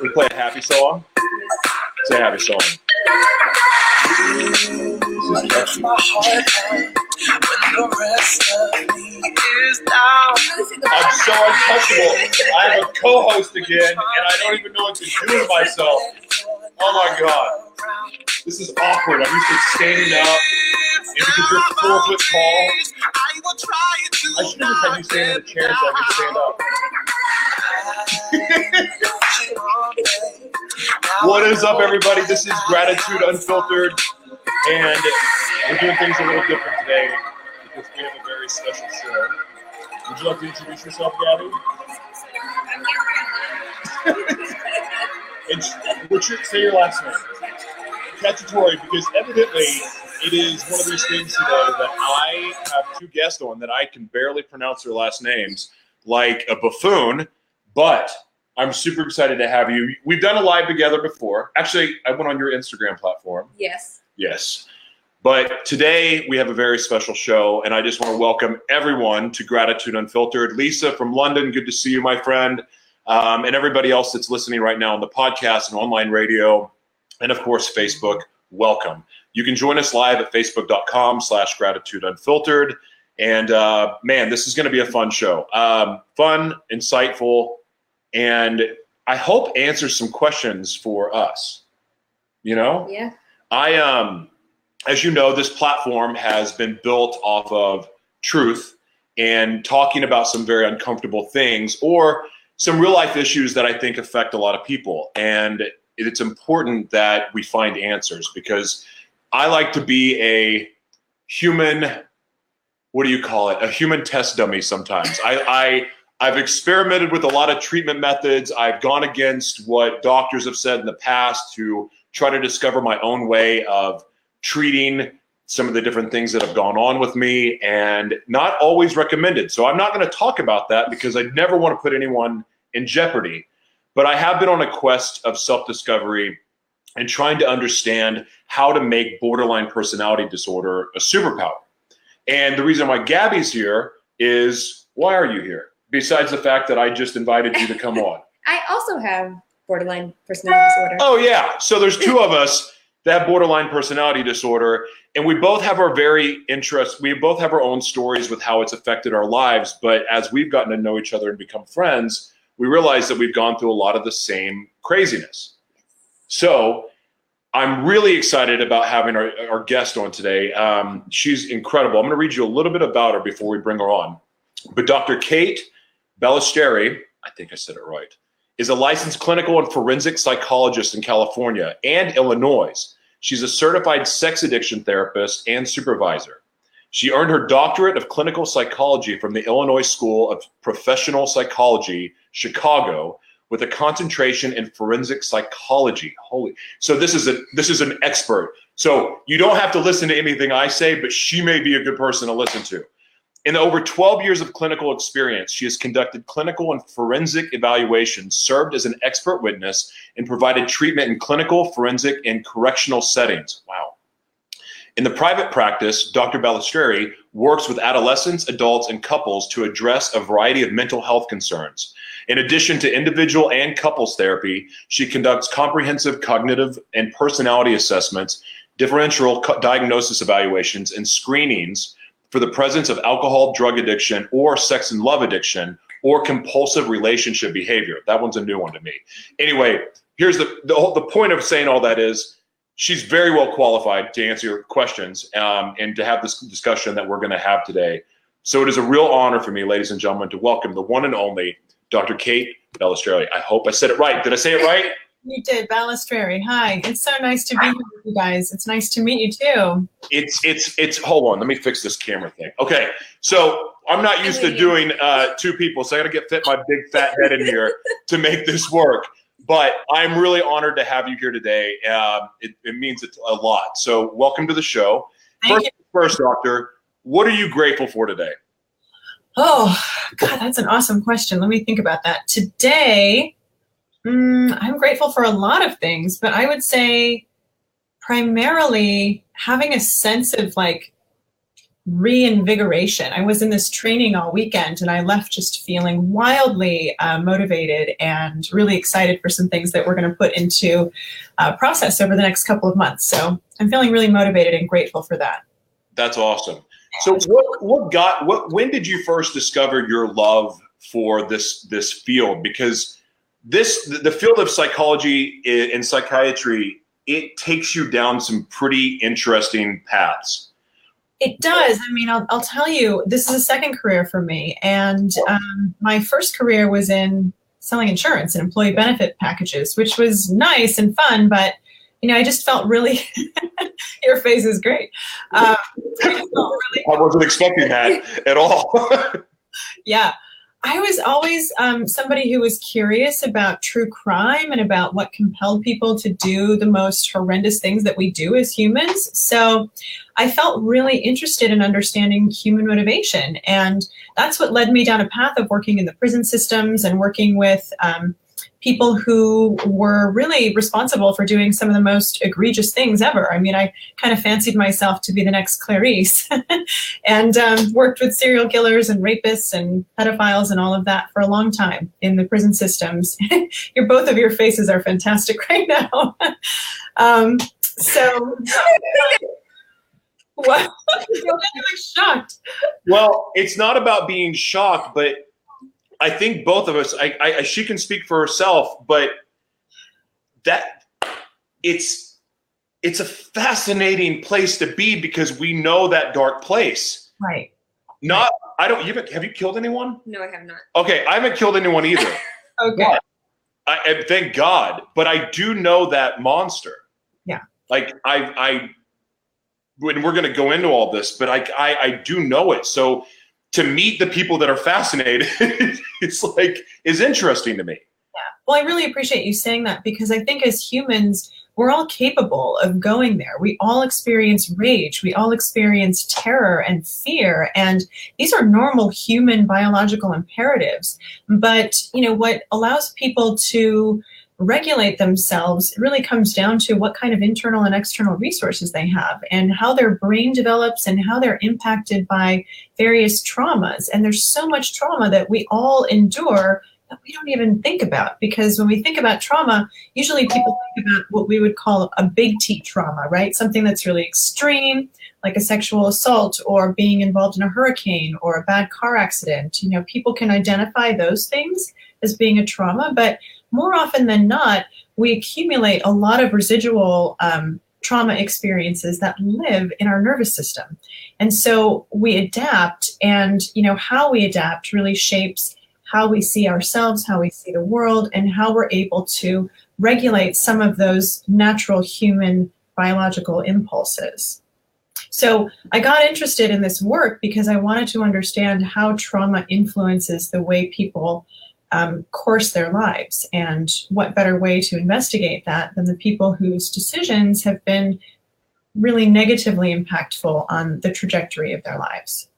we play a happy song. Say a happy song. I'm so uncomfortable. I have a co-host again, and I don't even know what to do with myself. Oh my god, this is awkward. I'm used to standing up, because you're four foot tall, I should have just had you stand in a chair so I could stand up. What is up, everybody? This is Gratitude Unfiltered, and we're doing things a little different today because we have a very special show. Would you like to introduce yourself, Gabby? and what's your, say your last name? Cacciatore, because evidently it is one of these things today that I have two guests on that I can barely pronounce their last names like a buffoon, but I'm super excited to have you. We've done a live together before. Actually, I went on your Instagram platform. Yes. Yes. But today we have a very special show, and I just want to welcome everyone to Gratitude Unfiltered. Lisa from London, good to see you, my friend. Um, and everybody else that's listening right now on the podcast and online radio, and of course, Facebook, welcome. You can join us live at facebook.com slash gratitude unfiltered. And uh, man, this is going to be a fun show. Um, fun, insightful, and I hope answers some questions for us. You know? Yeah. I um as you know, this platform has been built off of truth and talking about some very uncomfortable things or some real life issues that I think affect a lot of people. And it's important that we find answers because I like to be a human what do you call it? A human test dummy sometimes. I, I I've experimented with a lot of treatment methods. I've gone against what doctors have said in the past to try to discover my own way of treating some of the different things that have gone on with me and not always recommended. So I'm not going to talk about that because I never want to put anyone in jeopardy. But I have been on a quest of self discovery and trying to understand how to make borderline personality disorder a superpower. And the reason why Gabby's here is why are you here? Besides the fact that I just invited you to come on. I also have borderline personality disorder. Oh yeah. So there's two of us that have borderline personality disorder, and we both have our very interests. We both have our own stories with how it's affected our lives. But as we've gotten to know each other and become friends, we realize that we've gone through a lot of the same craziness. So I'm really excited about having our, our guest on today. Um, she's incredible. I'm going to read you a little bit about her before we bring her on. But Dr. Kate Balestrieri, I think I said it right, is a licensed clinical and forensic psychologist in California and Illinois. She's a certified sex addiction therapist and supervisor. She earned her doctorate of clinical psychology from the Illinois School of Professional Psychology, Chicago, with a concentration in forensic psychology. Holy. So this is a this is an expert. So you don't have to listen to anything I say, but she may be a good person to listen to. In over 12 years of clinical experience, she has conducted clinical and forensic evaluations, served as an expert witness, and provided treatment in clinical, forensic, and correctional settings. Wow. In the private practice, Dr. Balestrieri works with adolescents, adults, and couples to address a variety of mental health concerns. In addition to individual and couples therapy, she conducts comprehensive cognitive and personality assessments, differential diagnosis evaluations, and screenings for the presence of alcohol, drug addiction, or sex and love addiction, or compulsive relationship behavior. That one's a new one to me. Anyway, here's the the, whole, the point of saying all that is she's very well qualified to answer your questions um, and to have this discussion that we're going to have today. So it is a real honor for me, ladies and gentlemen, to welcome the one and only Dr. Kate Balestrieri. I hope I said it right. Did I say it right? You did, Balestrieri. Hi, it's so nice to be here with you guys. It's nice to meet you too. It's it's it's. Hold on, let me fix this camera thing. Okay, so I'm not used to doing uh, two people, so I got to get fit my big fat head in here to make this work. But I'm really honored to have you here today. Um, it, it means a lot. So welcome to the show. Thank First, you. first, doctor, what are you grateful for today? Oh, God, that's an awesome question. Let me think about that. Today, mm, I'm grateful for a lot of things, but I would say primarily having a sense of like reinvigoration. I was in this training all weekend and I left just feeling wildly uh, motivated and really excited for some things that we're going to put into uh, process over the next couple of months. So I'm feeling really motivated and grateful for that. That's awesome. So what what got what when did you first discover your love for this this field because this the field of psychology and psychiatry it takes you down some pretty interesting paths. It does. I mean, I'll, I'll tell you, this is a second career for me. And um, my first career was in selling insurance and employee benefit packages, which was nice and fun, but you know, I just felt really. your face is great. Um, I, really, I wasn't expecting that at all. yeah, I was always um, somebody who was curious about true crime and about what compelled people to do the most horrendous things that we do as humans. So I felt really interested in understanding human motivation. And that's what led me down a path of working in the prison systems and working with. Um, people who were really responsible for doing some of the most egregious things ever. I mean, I kind of fancied myself to be the next Clarice and um, worked with serial killers and rapists and pedophiles and all of that for a long time in the prison systems. your both of your faces are fantastic right now. um, so. I'm shocked. Well, it's not about being shocked, but I think both of us. I, I, she can speak for herself, but that it's it's a fascinating place to be because we know that dark place. Right. Not. I don't. You haven't. Have you killed anyone? No, I have not. Okay, I haven't killed anyone either. okay. I, I, thank God, but I do know that monster. Yeah. Like I, I, when we're going to go into all this, but I, I, I do know it. So to meet the people that are fascinated it's like is interesting to me. Yeah. Well i really appreciate you saying that because i think as humans we're all capable of going there. We all experience rage. We all experience terror and fear. And these are normal human biological imperatives. But you know what allows people to regulate themselves it really comes down to what kind of internal and external resources they have and how their brain develops and how they're impacted by various traumas. And there's so much trauma that we all endure that we don't even think about because when we think about trauma, usually people think about what we would call a big T trauma, right? Something that's really extreme, like a sexual assault or being involved in a hurricane or a bad car accident. You know, people can identify those things as being a trauma, but more often than not, we accumulate a lot of residual um, trauma experiences that live in our nervous system. And so we adapt, and you know how we adapt really shapes how we see ourselves, how we see the world, and how we're able to regulate some of those natural human biological impulses. So I got interested in this work because I wanted to understand how trauma influences the way people um, course their lives. And what better way to investigate that than the people whose decisions have been really negatively impactful on the trajectory of their lives.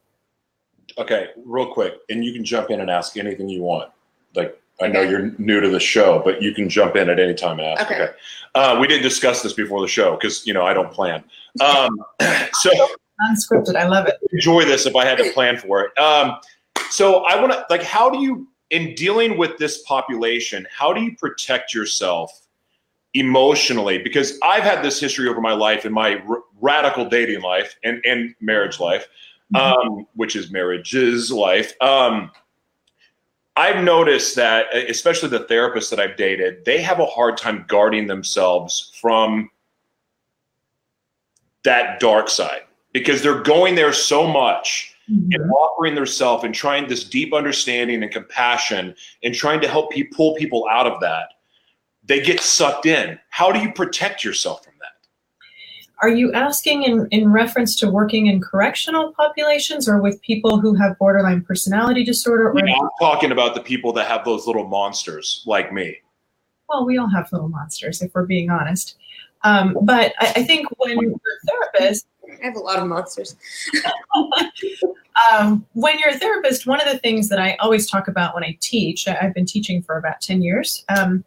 Okay, real quick, and you can jump in and ask anything you want. Like, I know you're new to the show, but you can jump in at any time and ask. Okay. okay. Uh, we didn't discuss this before the show because, you know, I don't plan. Um, so, unscripted, I love it. Enjoy this if I had to plan for it. Um, so, I want to, like, how do you in dealing with this population, how do you protect yourself emotionally? Because I've had this history over my life in my r- radical dating life and, and marriage life, mm-hmm. um, which is marriage's life. Um, I've noticed that, especially the therapists that I've dated, they have a hard time guarding themselves from that dark side because they're going there so much mm-hmm. and offering their self and trying this deep understanding and compassion and trying to help people pull people out of that, they get sucked in. How do you protect yourself from that? Are you asking in, in reference to working in correctional populations or with people who have borderline personality disorder? Or yeah, I'm talking about the people that have those little monsters like me. Well, we all have little monsters, if we're being honest. Um, but I, I, think when a therapist, I have a lot of monsters. um, when you're a therapist, one of the things that I always talk about when I teach, I've been teaching for about 10 years, um,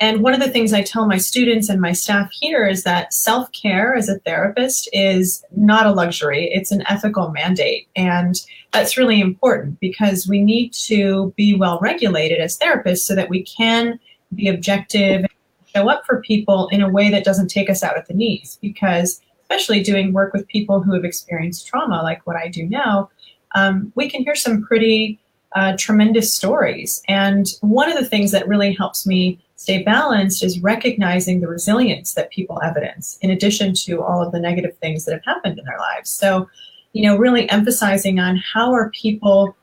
And one of the things I tell my students and my staff here is that self care as a therapist is not a luxury, it's an ethical mandate. And that's really important because we need to be well regulated as therapists so that we can be objective and show up for people in a way that doesn't take us out at the knees. Because, especially doing work with people who have experienced trauma, like what I do now, um, we can hear some pretty uh, tremendous stories. And one of the things that really helps me stay balanced is recognizing the resilience that people evidence, in addition to all of the negative things that have happened in their lives. So, you know, really emphasizing on how are people,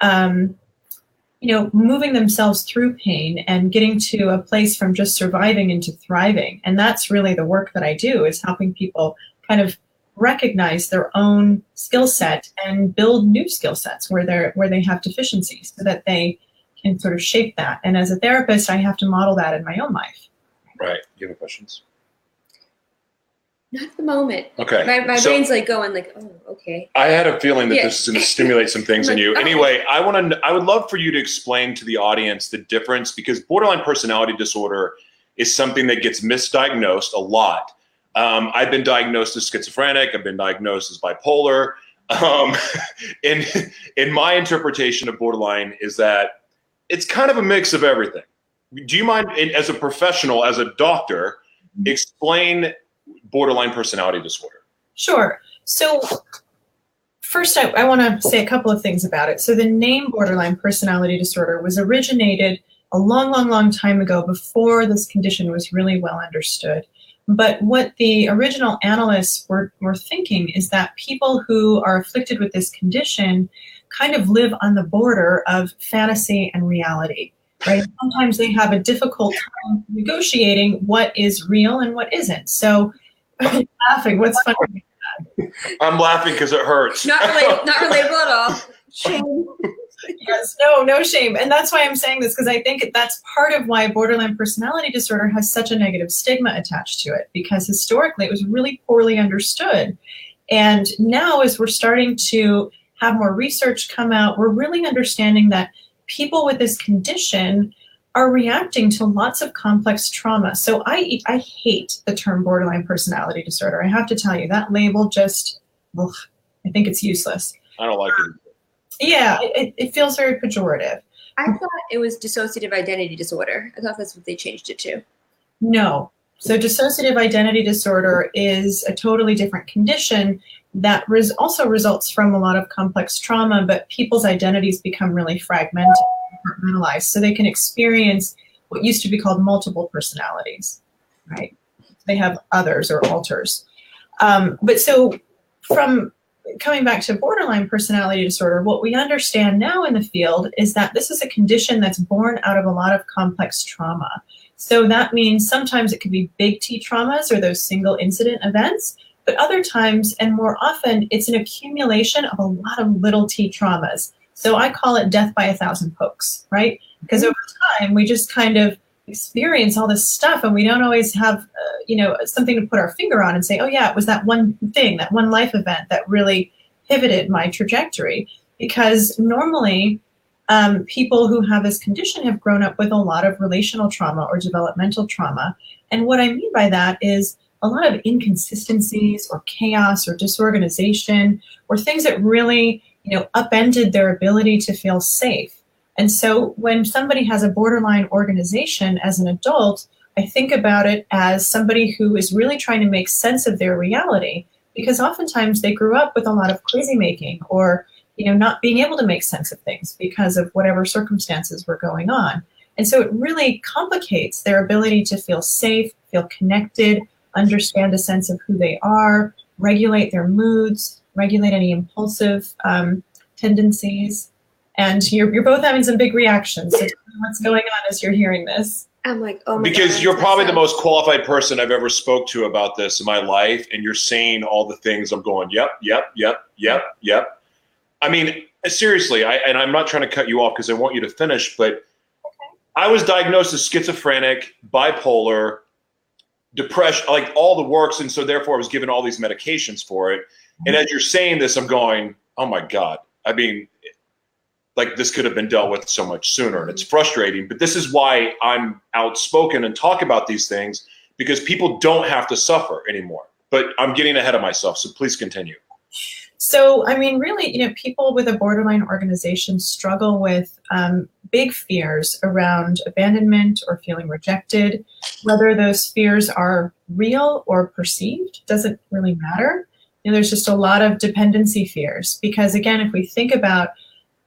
um, you know, moving themselves through pain and getting to a place from just surviving into thriving. And that's really the work that I do is helping people kind of recognize their own skill set and build new skill sets where they're where they have deficiencies so that they can sort of shape that. And as a therapist, I have to model that in my own life. Right. You have questions? Not at the moment. Okay. My, my So- brain's like going like, oh, okay. I had a feeling that Yeah. this is going to stimulate some things in you. Oh. Anyway, I want to. I would love for you to explain to the audience the difference because borderline personality disorder is something that gets misdiagnosed a lot. Um, I've been diagnosed as schizophrenic. I've been diagnosed as bipolar. Um, in in my interpretation of borderline is that it's kind of a mix of everything. Do you mind, as a professional, as a doctor, explain borderline personality disorder? Sure. So, first, I, I want to say a couple of things about it. So, the name borderline personality disorder was originated a long, long, long time ago before this condition was really well understood. But what the original analysts were, were thinking is that people who are afflicted with this condition kind of live on the border of fantasy and reality. Right? Sometimes they have a difficult time negotiating what is real and what isn't. So, laughing. What's funny? I'm laughing because it hurts. Not relatable, not relatable at all. Shame. Yes, no, no shame. And that's why I'm saying this because I think that's part of why borderline personality disorder has such a negative stigma attached to it because historically it was really poorly understood. And now, as we're starting to have more research come out, we're really understanding that people with this condition are reacting to lots of complex trauma. So I, I hate the term borderline personality disorder. I have to tell you, that label just, ugh, I think it's useless. I don't like it. Yeah, it, it feels very pejorative. I thought it was dissociative identity disorder. I thought that's what they changed it to. No. So, dissociative identity disorder is a totally different condition that res- also results from a lot of complex trauma, but people's identities become really fragmented, compartmentalized, so they can experience what used to be called multiple personalities, right? They have others or alters. Um, but so, from coming back to borderline personality disorder, what we understand now in the field is that this is a condition that's born out of a lot of complex trauma. So that means sometimes it could be big T traumas or those single incident events, but other times and more often it's an accumulation of a lot of little T traumas. So I call it death by a thousand pokes, right? Because over time we just kind of experience all this stuff and we don't always have uh, you know something to put our finger on and say oh yeah it was that one thing that one life event that really pivoted my trajectory because normally um, people who have this condition have grown up with a lot of relational trauma or developmental trauma and what i mean by that is a lot of inconsistencies or chaos or disorganization or things that really you know upended their ability to feel safe and so when somebody has a borderline organization as an adult, I think about it as somebody who is really trying to make sense of their reality because oftentimes they grew up with a lot of crazy making or you know not being able to make sense of things because of whatever circumstances were going on. And so it really complicates their ability to feel safe, feel connected, understand a sense of who they are, regulate their moods, regulate any impulsive um, tendencies and you're, you're both having some big reactions. So tell me what's going on as you're hearing this? I'm like, oh my because God, you're that's probably the most qualified person I've ever spoke to about this in my life, and you're saying all the things I'm going, yep, yep, yep, yep, yep. I mean, seriously, I, and I'm not trying to cut you off because I want you to finish, but I was diagnosed as schizophrenic, bipolar, depression, like all the works, and so therefore I was given all these medications for it. And as you're saying this, I'm going, oh my god. I mean, like this could have been dealt with so much sooner and it's frustrating but this is why i'm outspoken and talk about these things because people don't have to suffer anymore but i'm getting ahead of myself so please continue So, I mean, really, you know, people with a borderline organization struggle with um, big fears around abandonment or feeling rejected. Whether those fears are real or perceived doesn't really matter. There's just a lot of dependency fears because, again, if we think about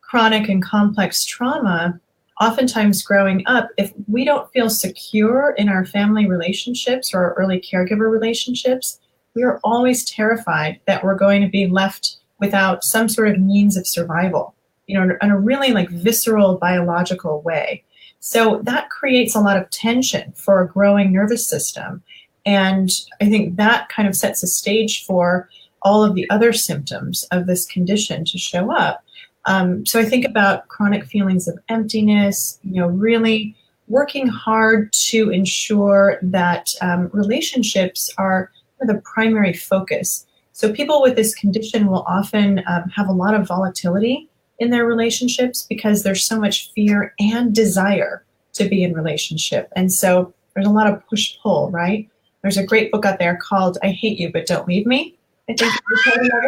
chronic and complex trauma, oftentimes growing up, if we don't feel secure in our family relationships or our early caregiver relationships, we are always terrified that we're going to be left without some sort of means of survival, you know, in a really like visceral biological way. So that creates a lot of tension for a growing nervous system. And I think that kind of sets a stage for all of the other symptoms of this condition to show up. Um, so I think about chronic feelings of emptiness, you know, really working hard to ensure that um, relationships are the primary focus. So people with this condition will often um, have a lot of volatility in their relationships because there's so much fear and desire to be in relationship. And so there's a lot of push pull, right? There's a great book out there called I Hate You But Don't Leave Me. I think you've heard about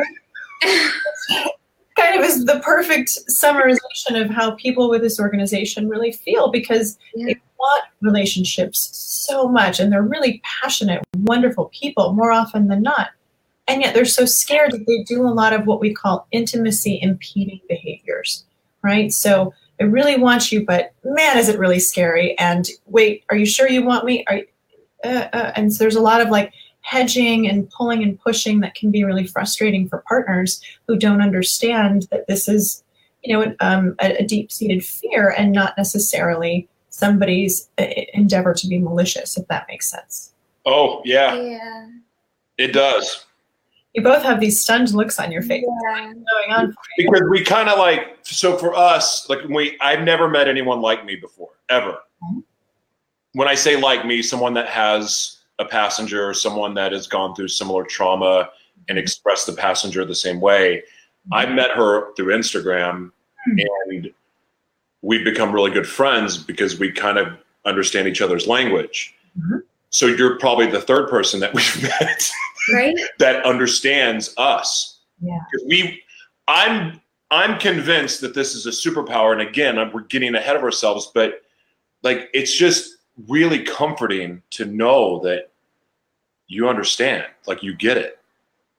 it. kind of is the perfect summarization of how people with this organization really feel because Yeah. they want relationships so much and they're really passionate, wonderful people more often than not. And yet they're so scared that they do a lot of what we call intimacy impeding behaviors, right? So I really want you, but man, is it really scary. And wait, are you sure you want me? Are you, uh, uh, and so there's a lot of like hedging and pulling and pushing that can be really frustrating for partners who don't understand that this is, you know, um, a, a deep-seated fear and not necessarily somebody's uh, endeavor to be malicious, if that makes sense. oh yeah Yeah. it does You both have these stunned looks on your face. Yeah. What's going on? because we kind of like so for us like we i've never met anyone like me before ever Mhm. when i say like me someone that has a passenger or someone that has gone through similar trauma and expressed the passenger the same way i met her through instagram Hmm. and we've become really good friends because we kind of understand each other's language Mhm. so you're probably the third person that we've met Right? that understands us Yeah. we i'm i'm convinced that this is a superpower and again we're getting ahead of ourselves but like it's just really comforting to know that you understand like you get it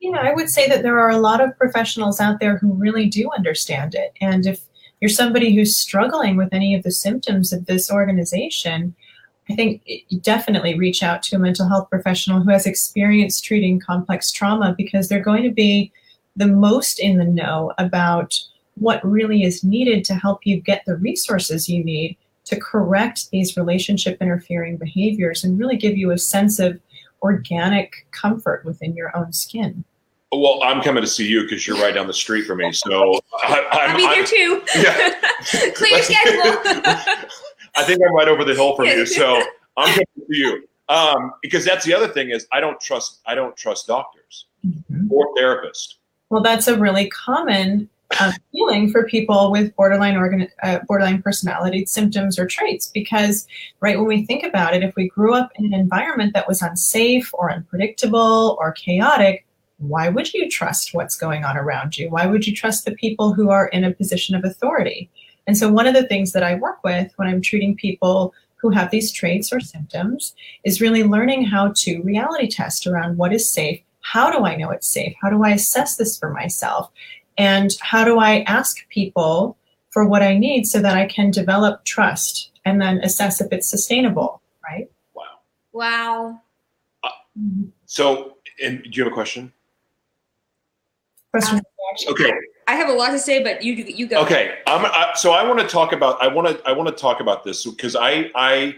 Yeah, I would say that there are a lot of professionals out there who really do understand it. And if you're somebody who's struggling with any of the symptoms of this organization, I think definitely reach out to a mental health professional who has experience treating complex trauma because they're going to be the most in the know about what really is needed to help you get the resources you need to correct these relationship interfering behaviors and really give you a sense of organic comfort within your own skin. well i'm coming to see you because you're right down the street from me so I, I'm, I'll be there I'm- too. Yeah. Clear your schedule. I think i'm right over the hill from you so i'm coming to you um, because that's the other thing is i don't trust i don't trust doctors or therapists Well, that's a really common feeling for people with borderline organ- uh, borderline personality symptoms or traits because, right, when we think about it, if we grew up in an environment that was unsafe or unpredictable or chaotic, why would you trust what's going on around you? Why would you trust the people who are in a position of authority? And so, one of the things that I work with when I'm treating people who have these traits or symptoms is really learning how to reality test around what is safe. How do I know it's safe? How do I assess this for myself? And how do I ask people for what I need so that I can develop trust and then assess if it's sustainable, right? wow wow. Uh, so and do you have a question Question. okay I have a lot to say, but you you go. Okay, I'm, I, so I want to talk about I want to I want to talk about this because I I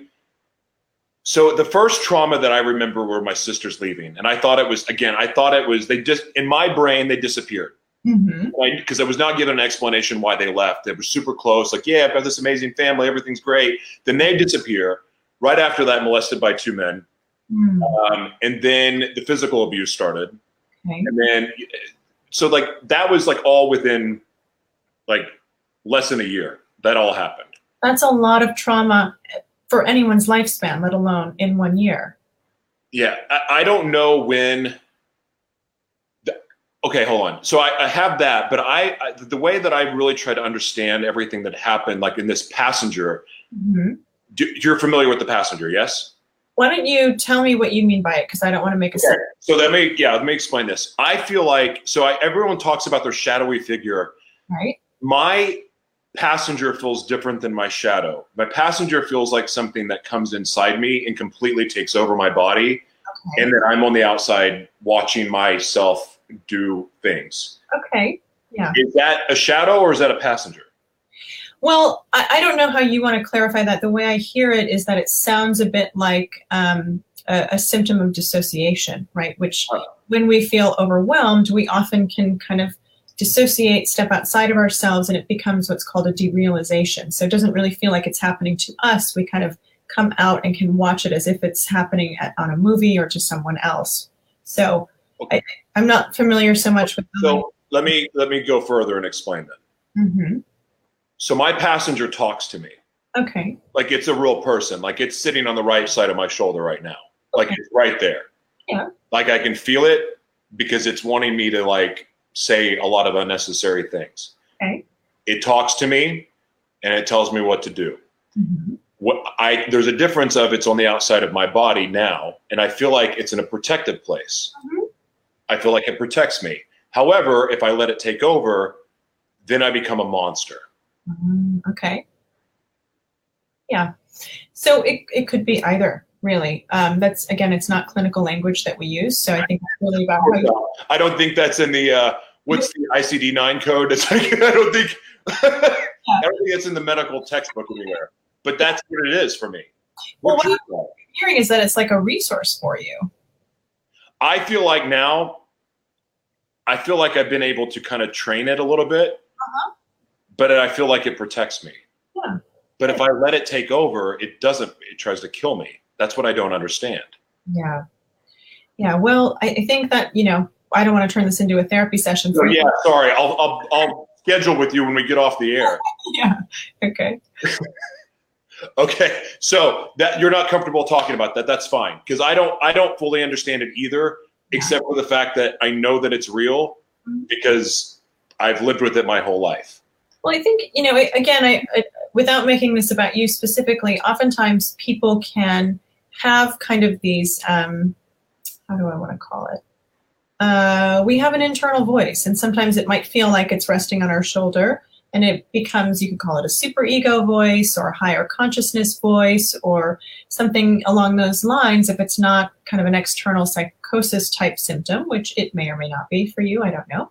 so the first trauma that I remember were my sisters leaving, and I thought it was again I thought it was they just in my brain they disappeared Because I was not given an explanation why they left. They were super close, like yeah, I've got this amazing family, everything's great. Then they disappear. Right after that, molested by two men, Mm, um, and then the physical abuse started okay. and then so like that was like all within like less than a year. That all happened. That's a lot of trauma for anyone's lifespan, let alone in one year. Yeah, I, I don't know when. The- okay, hold on. So I, I have that, but I, I the way that I really try to understand everything that happened, like in this passenger. Mhm. Do, you're familiar with the passenger, yes? Why don't you tell me what you mean by it? Because I don't want to make a Okay. So let me, yeah, let me explain this. I feel like so. I, everyone talks about their shadowy figure. right? my passenger feels different than my shadow. My passenger feels like something that comes inside me and completely takes over my body, Okay. and then I'm on the outside watching myself do things. okay. Yeah. Is that a shadow or is that a passenger? Well, I, I don't know how you want to clarify that. The way I hear it is that it sounds a bit like um, a, a symptom of dissociation, right? Which, when we feel overwhelmed, we often can kind of dissociate, step outside of ourselves, and it becomes what's called a derealization. So it doesn't really feel like it's happening to us. We kind of come out and can watch it as if it's happening at, on a movie or to someone else. So Okay. I, I'm not familiar so much with. So let me let me go further and explain that. hmm So my passenger talks to me Okay. like it's a real person, like it's sitting on the right side of my shoulder right now, like Okay. it's right there. Yeah. Like I can feel it because it's wanting me to like say a lot of unnecessary things. Okay. It talks to me and it tells me what to do. Mhm. What I there's a difference of it's on the outside of my body now, and I feel like it's in a protected place. Mhm. I feel like it protects me. However, if I let it take over, then I become a monster. Mm, okay. Yeah. So it, it could be either, really. Um, that's, again, it's not clinical language that we use. So I think it's really about how you, I don't think that's in the uh, what's the ICD nine code. It's like I don't think I don't think it's in the medical textbook anywhere. But that's what it is for me. Well, what- your- hearing is that it's like a resource for you. I feel like now, I feel like I've been able to kind of train it a little bit, Uh-huh. but I feel like it protects me. Yeah. But if I let it take over, it doesn't. It tries to kill me. That's what I don't understand. Yeah. Yeah. Well, I, I think that, you know, I don't want to turn this into a therapy session. So you. yeah, sorry. I'll I'll, I'll schedule with you when we get off the air. Yeah. Okay. Okay, so that you're not comfortable talking about that. That's fine because I don't I don't fully understand it either, except for the fact that I know that it's real Mhm. because I've lived with it my whole life. Well, I think, you know, again, I, I, without making this about you specifically, oftentimes people can have kind of these, um, how do I want to call it? Uh, we have an internal voice, and sometimes it might feel like it's resting on our shoulder, and it becomes, you could call it a super ego voice or a higher consciousness voice or something along those lines if it's not kind of an external psychosis type symptom, which it may or may not be for you, I don't know.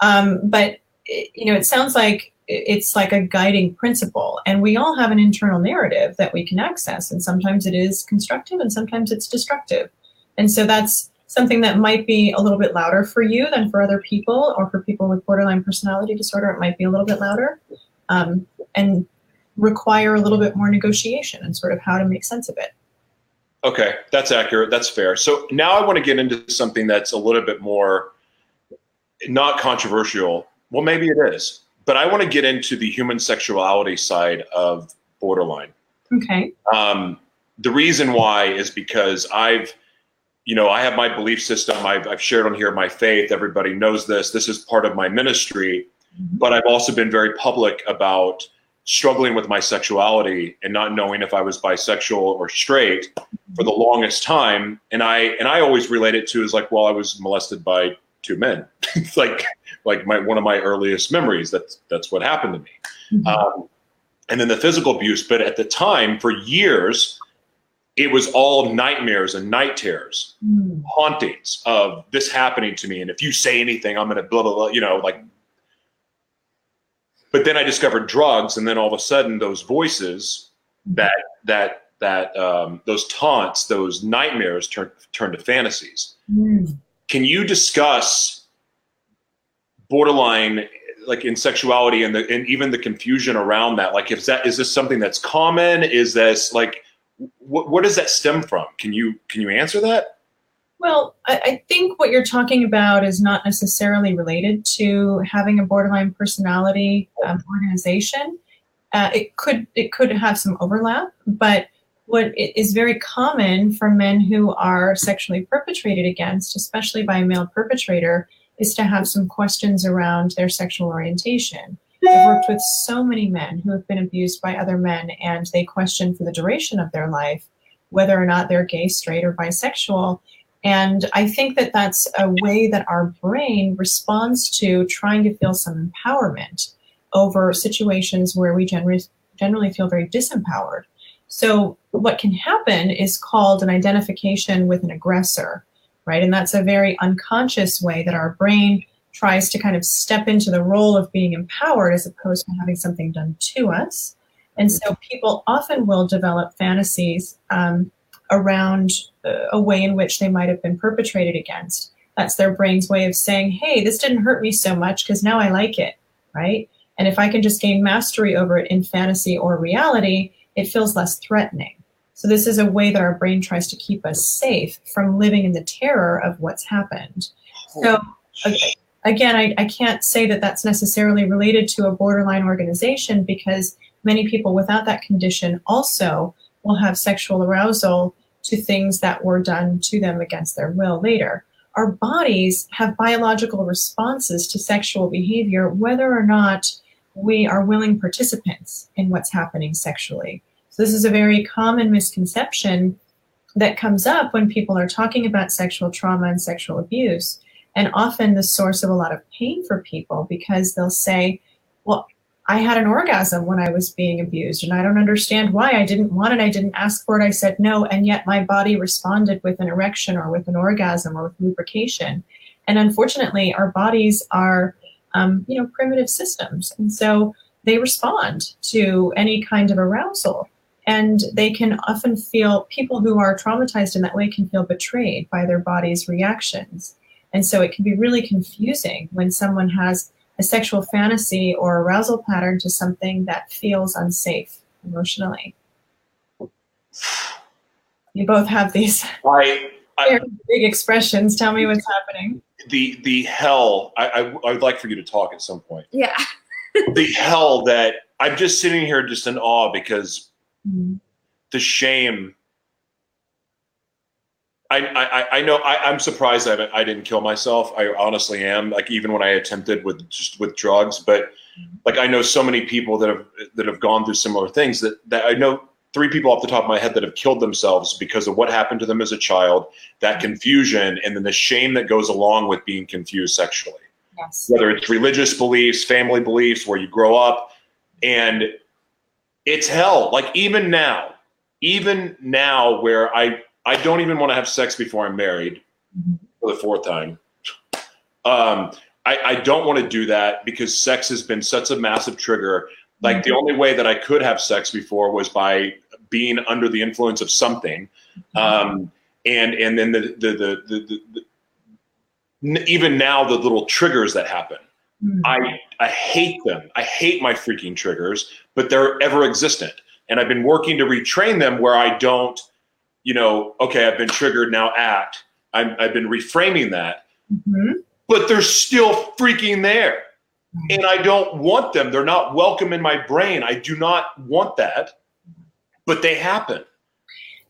Um, but it, you know, it sounds like it's like a guiding principle, and we all have an internal narrative that we can access, and sometimes it is constructive, and sometimes it's destructive, and so that's something that might be a little bit louder for you than for other people, or for people with borderline personality disorder, it might be a little bit louder, um, and require a little bit more negotiation and sort of how to make sense of it. Okay, that's accurate. That's fair. So now I want to get into something that's a little bit more not controversial. Well, maybe it is, but I want to get into the human sexuality side of borderline. Okay. Um, the reason why is because I've, you know, I have my belief system. I've, I've shared on here my faith. Everybody knows this. This is part of my ministry. But I've also been very public about struggling with my sexuality and not knowing if I was bisexual or straight for the longest time. And I and I always relate it to is like, well, I was molested by two men. it's like like my one of my earliest memories. That's that's what happened to me Mhm. um, and then the physical abuse. But at the time, for years, it was all nightmares and night terrors, Mm. hauntings of this happening to me. And if you say anything, I'm going to blah, blah, blah, you know, like. But then I discovered drugs, and then all of a sudden, those voices, that that that um, those taunts, those nightmares, turn turn to fantasies. Mm. can you discuss borderline like in sexuality and the and even the confusion around that? Like is that is this something that's common? Is this like what, what does that stem from? Can you can you answer that Well, I, I think what you're talking about is not necessarily related to having a borderline personality um, organization. Uh, it could it could have some overlap, but what is very common for men who are sexually perpetrated against, especially by a male perpetrator, is to have some questions around their sexual orientation. I've worked with so many men who have been abused by other men, and they question for the duration of their life whether or not they're gay, straight, or bisexual. And I think that that's a way that our brain responds to trying to feel some empowerment over situations where we generally, generally feel very disempowered. So, what can happen is called an identification with an aggressor, right? And that's a very unconscious way that our brain tries to kind of step into the role of being empowered as opposed to having something done to us. And so people often will develop fantasies um, around uh, a way in which they might have been perpetrated against. That's their brain's way of saying, hey, this didn't hurt me so much because now I like it, right? And if I can just gain mastery over it in fantasy or reality, it feels less threatening. So, this is a way that our brain tries to keep us safe from living in the terror of what's happened. So, okay, again, I, I can't say that that's necessarily related to a borderline organization because many people without that condition also will have sexual arousal to things that were done to them against their will later. Our bodies have biological responses to sexual behavior, whether or not we are willing participants in what's happening sexually. So, this is a very common misconception that comes up when people are talking about sexual trauma and sexual abuse and often the source of a lot of pain for people because they'll say, Well, I had an orgasm when I was being abused, and I don't understand why. I didn't want it, I didn't ask for it, I said no, and yet my body responded with an erection or with an orgasm or with lubrication. And unfortunately, our bodies are, um, you know, primitive systems, and so they respond to any kind of arousal. And they can often feel, people who are traumatized in that way can feel betrayed by their body's reactions. And so it can be really confusing when someone has a sexual fantasy or arousal pattern to something that feels unsafe emotionally. You both have these I, I big expressions. Tell me what's happening. The the hell. I, I I would like for you to talk at some point. Yeah. the hell that I'm just sitting here just in awe because mm-hmm. the shame I, I, I know I, am surprised I, I didn't kill myself. I honestly am. Like even when I attempted with just with drugs, but like I know so many people that have that have gone through similar things. That that I know three people off the top of my head that have killed themselves because of what happened to them as a child, that confusion, and then the shame that goes along with being confused sexually. Yes. Whether it's religious beliefs, family beliefs, where you grow up, and it's hell. Like even now, even now, where I I don't even want to have sex before I'm married for the fourth time. Um, I, I, don't want to do that because sex has been such a massive trigger. Like mm-hmm. the only way that I could have sex before was by being under the influence of something, um, and and then the the the, the, the, even now the little triggers that happen. Mm-hmm. I I hate them. I hate my freaking triggers, but they're ever existent, and I've been working to retrain them where I don't you know, okay, I've been triggered, now act. i have been reframing that, mm-hmm. but they're still freaking there. Mm-hmm. And I don't want them. They're not welcome in my brain. I do not want that, but they happen.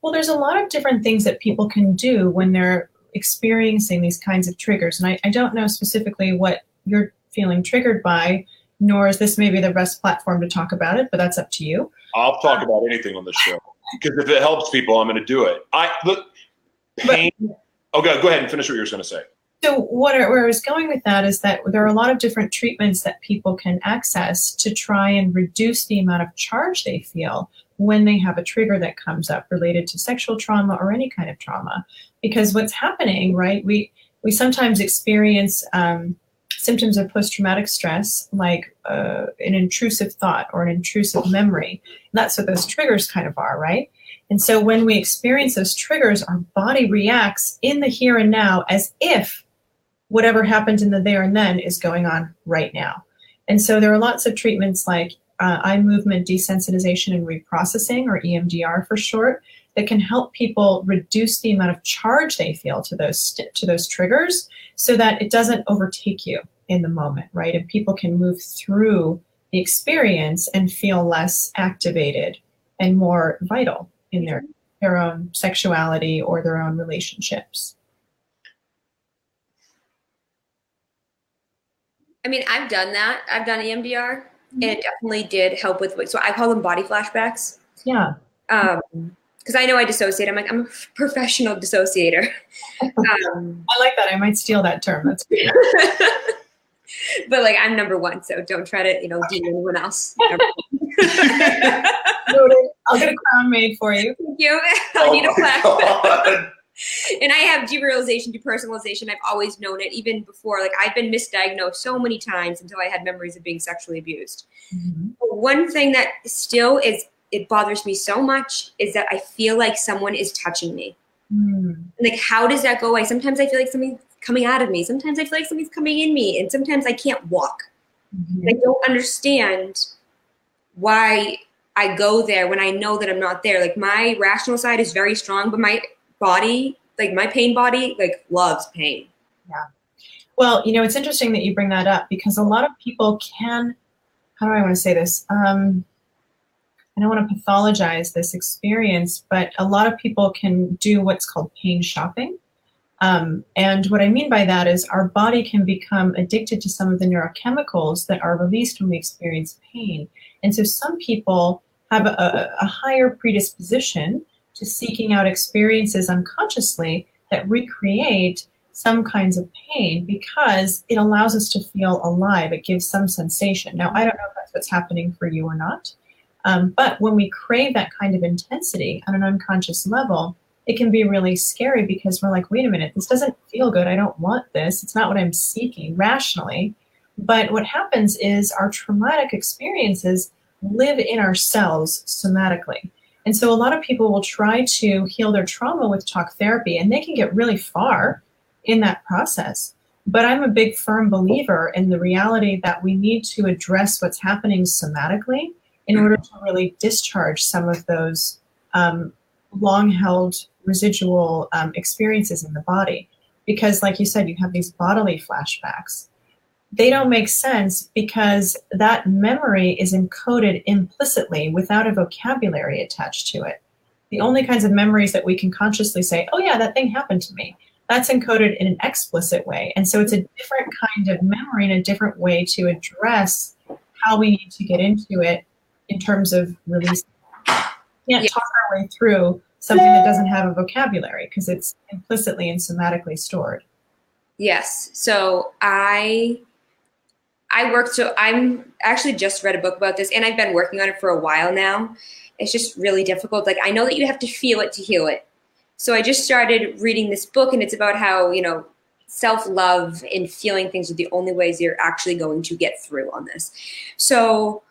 Well, there's a lot of different things that people can do when they're experiencing these kinds of triggers. And I, I don't know specifically what you're feeling triggered by, nor is this maybe the best platform to talk about it, but that's up to you. I'll talk uh, about anything on the show because if it helps people, I'm going to do it. I look pain. But, okay, go ahead and finish what you were going to say. So what where I was going with that is that there are a lot of different treatments that people can access to try and reduce the amount of charge they feel when they have a trigger that comes up related to sexual trauma or any kind of trauma. Because what's happening, right? We we sometimes experience um, symptoms of post traumatic stress, like uh, an intrusive thought or an intrusive memory. And that's what those triggers kind of are, right? And so when we experience those triggers, our body reacts in the here and now as if whatever happened in the there and then is going on right now. And so there are lots of treatments like uh, eye movement desensitization and reprocessing, or EMDR for short, that can help people reduce the amount of charge they feel to those to those triggers so that it doesn't overtake you in the moment, right? And people can move through the experience and feel less activated and more vital in their their own sexuality or their own relationships. I mean, I've done that. I've done EMDR, and it definitely did help with. So I call them body flashbacks. Yeah. Um, because I know I dissociate. I'm like I'm a professional dissociator. Um, I like that. I might steal that term. That's great. but like I'm number one, so don't try to you know deem anyone else. I'll get a crown made for you. Thank you. I Oh need a. God. and I have derealization, depersonalization. I've always known it, even before. Like I've been misdiagnosed so many times until I had memories of being sexually abused. But one thing that still is it bothers me so much is that I feel like someone is touching me. Mm. Like how does that go away? Sometimes I feel like something's coming out of me. Sometimes I feel like something's coming in me, and sometimes I can't walk. Mhm. I don't understand why I go there when I know that I'm not there. Like my rational side is very strong, but my body, like my pain body, like loves pain. Yeah. Well, you know, it's interesting that you bring that up because a lot of people can, how do I want to say this? Um, I don't want to pathologize this experience, but a lot of people can do what's called pain shopping. Um, and what I mean by that is our body can become addicted to some of the neurochemicals that are released when we experience pain. And so some people have a, a higher predisposition to seeking out experiences unconsciously that recreate some kinds of pain because it allows us to feel alive. It gives some sensation. Now, I don't know if that's what's happening for you or not, um, but when we crave that kind of intensity on an unconscious level, it can be really scary because we're like, wait a minute, this doesn't feel good. I don't want this. It's not what I'm seeking rationally. But what happens is our traumatic experiences live in our cells somatically. And so a lot of people will try to heal their trauma with talk therapy, and they can get really far in that process. But I'm a big firm believer in the reality that we need to address what's happening somatically in order to really discharge some of those um, long held residual um, experiences in the body. Because, like you said, you have these bodily flashbacks. They don't make sense because that memory is encoded implicitly without a vocabulary attached to it. The only kinds of memories that we can consciously say, oh, yeah, that thing happened to me, that's encoded in an explicit way. And so it's a different kind of memory and a different way to address how we need to get into it in terms of release. Can't Yeah. talk our way through something that doesn't have a vocabulary because it's implicitly and somatically stored. Yes. So I I worked so I'm actually just read a book about this and I've been working on it for a while now. It's just really difficult. Like I know that you have to feel it to heal it. So I just started reading this book and it's about how, you know, self-love and feeling things are the only ways you're actually going to get through on this. So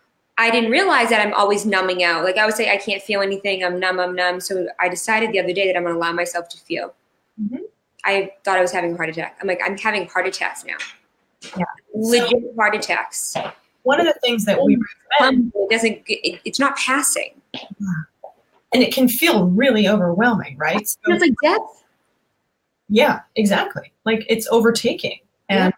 I didn't realize that I'm always numbing out. Like I would say I can't feel anything. I'm numb, I'm numb. So I decided the other day that I'm going to allow myself to feel. Mhm. I thought I was having a heart attack. I'm like, I'm having heart attacks now. Yeah. Legit heart attacks. One of the things that we recommend, It doesn't. It, it's not passing. and it can feel really overwhelming, right? So, It's like death. Yeah, exactly. Like it's overtaking. And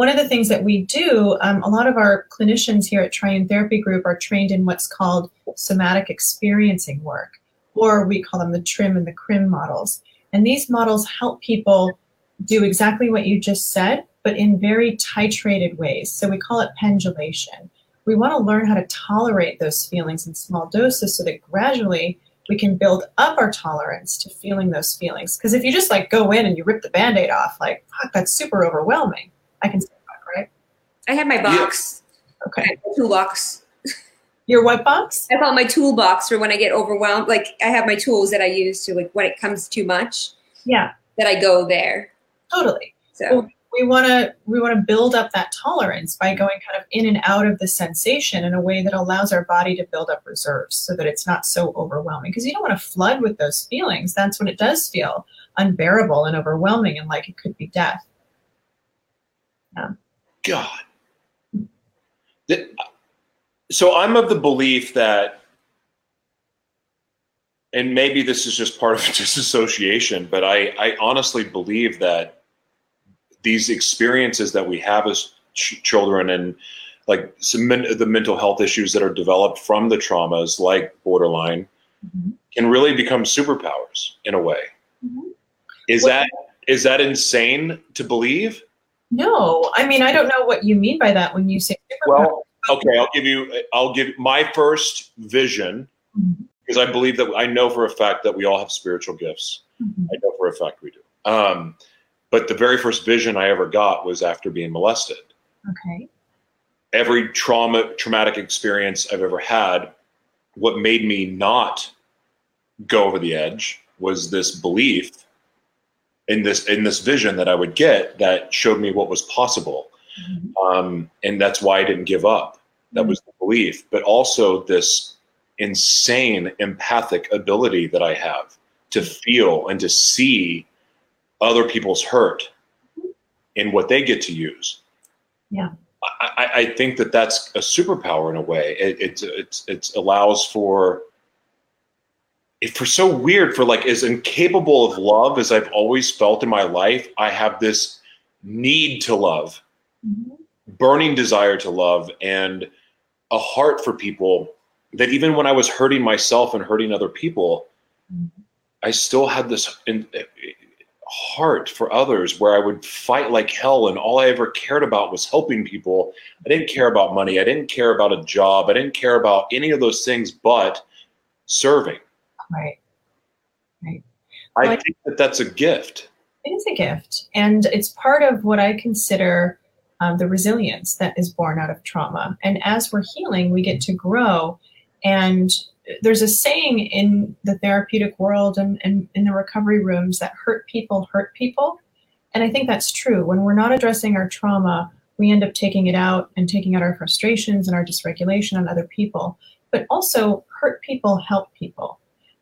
one of the things that we do, um, a lot of our clinicians here at Triune Therapy Group are trained in what's called somatic experiencing work, or we call them the TRIM and the CRIM models. And these models help people do exactly what you just said, but in very titrated ways. So we call it pendulation. We want to learn how to tolerate those feelings in small doses so that gradually we can build up our tolerance to feeling those feelings. Because if you just like go in and you rip the band aid off, like, fuck, that's super overwhelming. I can say that, right? I have my box. I Okay. have my toolbox. Your what box? I call it my toolbox for when I get overwhelmed. Like I have my tools that I use to like when it comes too much Yeah, that I go there. totally. So Well, we want to we want to build up that tolerance by going kind of in and out of the sensation in a way that allows our body to build up reserves so that it's not so overwhelming because you don't want to flood with those feelings that's when it does feel unbearable and overwhelming and like it could be death God. The- so I'm of the belief that and maybe this is just part of disassociation, but I, I honestly believe that these experiences that we have as ch- children and like some men- the mental health issues that are developed from the traumas, like borderline, Mhm. can really become superpowers in a way. Mhm. Is Well- that is that insane to believe? No, I mean I don't know what you mean by that when you say. Well, okay, I'll give you. I'll give my first vision Mhm. because I believe that I know for a fact that we all have spiritual gifts. Mhm. I know for a fact we do. Um, but the very first vision I ever got was after being molested. Okay. Every trauma, traumatic experience I've ever had, what made me not go over the edge was this belief in this in this vision that I would get that showed me what was possible Mhm. um, and that's why I didn't give up. That was the belief, but also this insane empathic ability that I have to feel and to see other people's hurt in what they get to use. Yeah. I, I- I think that that's a superpower in a way. It it it, it allows for. It, for so weird for like as incapable of love as I've always felt in my life, I have this need to love Mhm. burning desire to love and a heart for people that even when I was hurting myself and hurting other people, Mhm. I still had this in, heart for others where I would fight like hell and all I ever cared about was helping people. I didn't care about money. I didn't care about a job. I didn't care about any of those things but serving. Right. Right. I Right. think that that's a gift. It is a gift, and it's part of what I consider um, the resilience that is born out of trauma. And as we're healing, we get to grow. And there's a saying in the therapeutic world and, and in the recovery rooms that hurt people hurt people. And I think that's true. When we're not addressing our trauma, we end up taking it out and taking out our frustrations and our dysregulation on other people. But also, hurt people help people.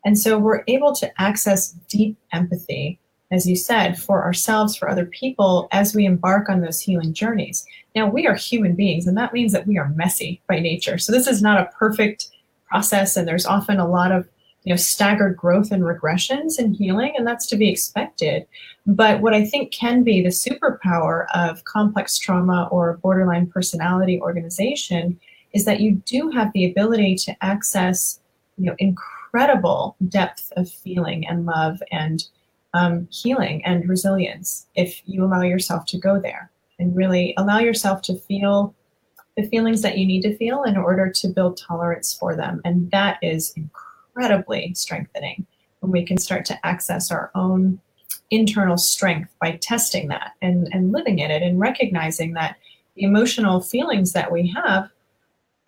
And so we're able to access deep empathy as you said, for ourselves, for other people, as we embark on those healing journeys. Now, we are human beings, and that means that we are messy by nature. So, this is not a perfect process, and there's often a lot of you know staggered growth and regressions in healing, and that's to be expected. But what I think can be the superpower of complex trauma or borderline personality organization is that you do have the ability to access you know incredible depth of feeling and love and um, healing and resilience if you allow yourself to go there and really allow yourself to feel the feelings that you need to feel in order to build tolerance for them. And that is incredibly strengthening when we can start to access our own internal strength by testing that and, and living in it and recognizing that the emotional feelings that we have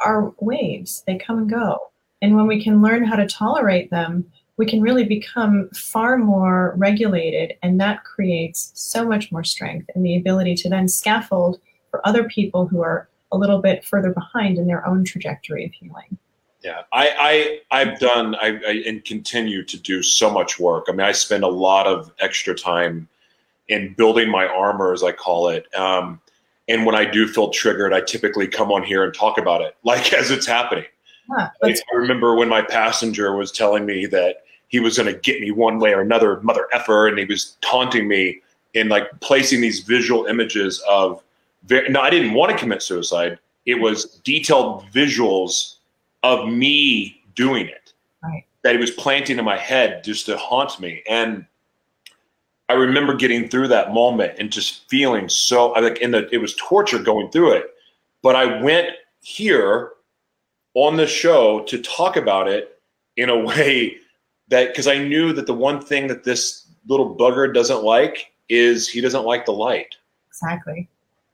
are waves, they come and go. And when we can learn how to tolerate them, we can really become far more regulated, and that creates so much more strength and the ability to then scaffold for other people who are a little bit further behind in their own trajectory of healing. Yeah, I, I I've done I, I and continue to do so much work. I mean, I spend a lot of extra time in building my armor, as I call it. Um, and when I do feel triggered, I typically come on here and talk about it, like as it's happening. Yeah, I that's, remember when my passenger was telling me that he was going to get me one way or another, mother effer, and he was taunting me and like placing these visual images of. Very, no, I didn't want to commit suicide. It was detailed visuals of me doing it Right. that he was planting in my head just to haunt me. And I remember getting through that moment and just feeling so I like in the it was torture going through it. But I went here on the show to talk about it in a way that because I knew that the one thing that this little bugger doesn't like is he doesn't like the light exactly.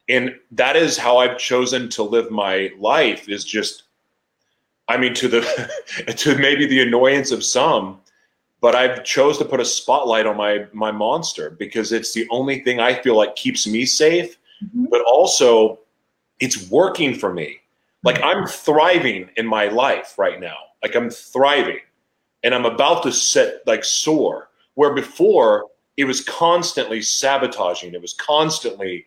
and that is how i've chosen to live my life is just i mean to the to maybe the annoyance of some but i've chose to put a spotlight on my my monster because it's the only thing i feel like keeps me safe Mhm. but also it's working for me like i'm thriving in my life right now like i'm thriving and i'm about to set like soar where before it was constantly sabotaging it was constantly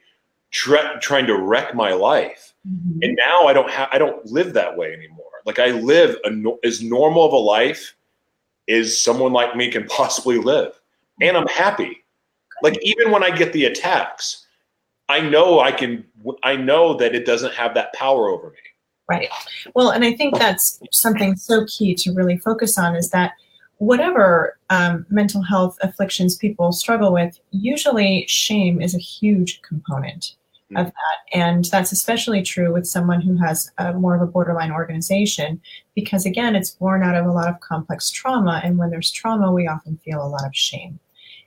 try, trying to wreck my life Mhm. and now i don't have i don't live that way anymore like i live a, no- as normal of a life as someone like me can possibly live. And I'm happy. Like even when I get the attacks, I know I can I know that it doesn't have that power over me. Right. Well, and I think that's something so key to really focus on is that whatever um, mental health afflictions people struggle with, usually shame is a huge component of that. And that's especially true with someone who has a, more of a borderline organization, because again, it's born out of a lot of complex trauma. And when there's trauma, we often feel a lot of shame.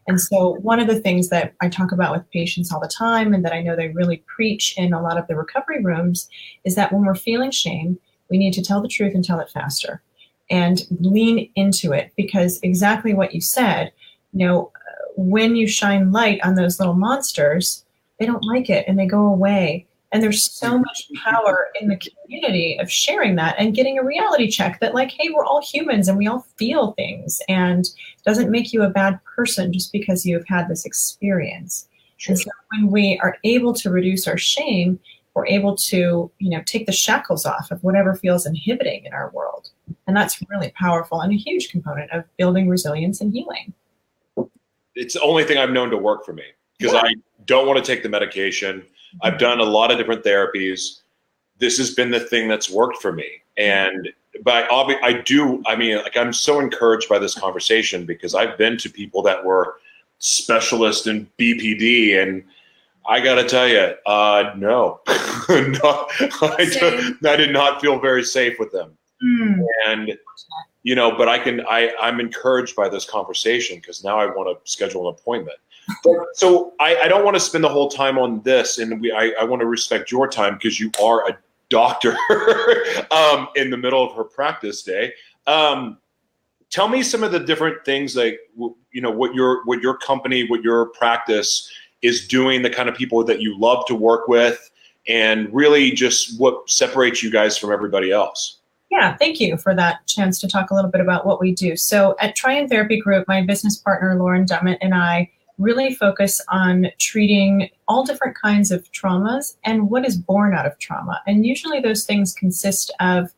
And so, one of the things that I talk about with patients all the time, and that I know they really preach in a lot of the recovery rooms, is that when we're feeling shame, we need to tell the truth and tell it faster and lean into it because exactly what you said, you know, when you shine light on those little monsters, they don't like it and they go away. And there's so much power in the community of sharing that and getting a reality check that, like, hey, we're all humans and we all feel things, and doesn't make you a bad person just because you've had this experience. Sure. And so when we are able to reduce our shame, we're able to, you know, take the shackles off of whatever feels inhibiting in our world. And that's really powerful and a huge component of building resilience and healing. It's the only thing I've known to work for me because Yeah. I don't want to take the medication. I've done a lot of different therapies. This has been the thing that's worked for me. And but I, I do, I mean, like I'm so encouraged by this conversation because I've been to people that were specialists in BPD and I got to tell you, uh, no, no I, I did not feel very safe with them. Hmm. and you know but i can i i'm encouraged by this conversation because now i want to schedule an appointment but, so I, I don't want to spend the whole time on this and we i, I want to respect your time because you are a doctor um, in the middle of her practice day um, tell me some of the different things like you know what your what your company what your practice is doing the kind of people that you love to work with and really just what separates you guys from everybody else Yeah, thank you for that chance to talk a little bit about what we do. So, at Triune Therapy Group, my business partner Lauren Dummit and I really focus on treating all different kinds of traumas and what is born out of trauma. And usually, those things consist of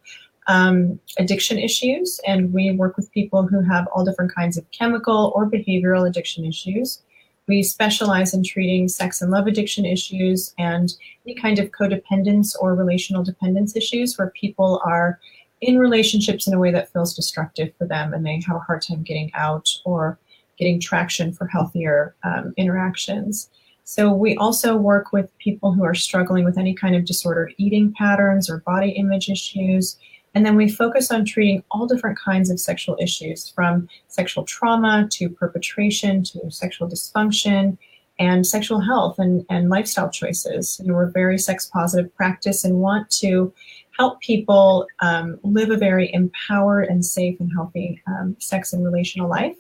um, addiction issues, and we work with people who have all different kinds of chemical or behavioral addiction issues. We specialize in treating sex and love addiction issues and any kind of codependence or relational dependence issues where people are in relationships in a way that feels destructive for them and they have a hard time getting out or getting traction for healthier um, interactions. So, we also work with people who are struggling with any kind of disordered eating patterns or body image issues. And then we focus on treating all different kinds of sexual issues from sexual trauma to perpetration to sexual dysfunction and sexual health and, and lifestyle choices. And we're very sex positive practice and want to help people um, live a very empowered and safe and healthy um, sex and relational life,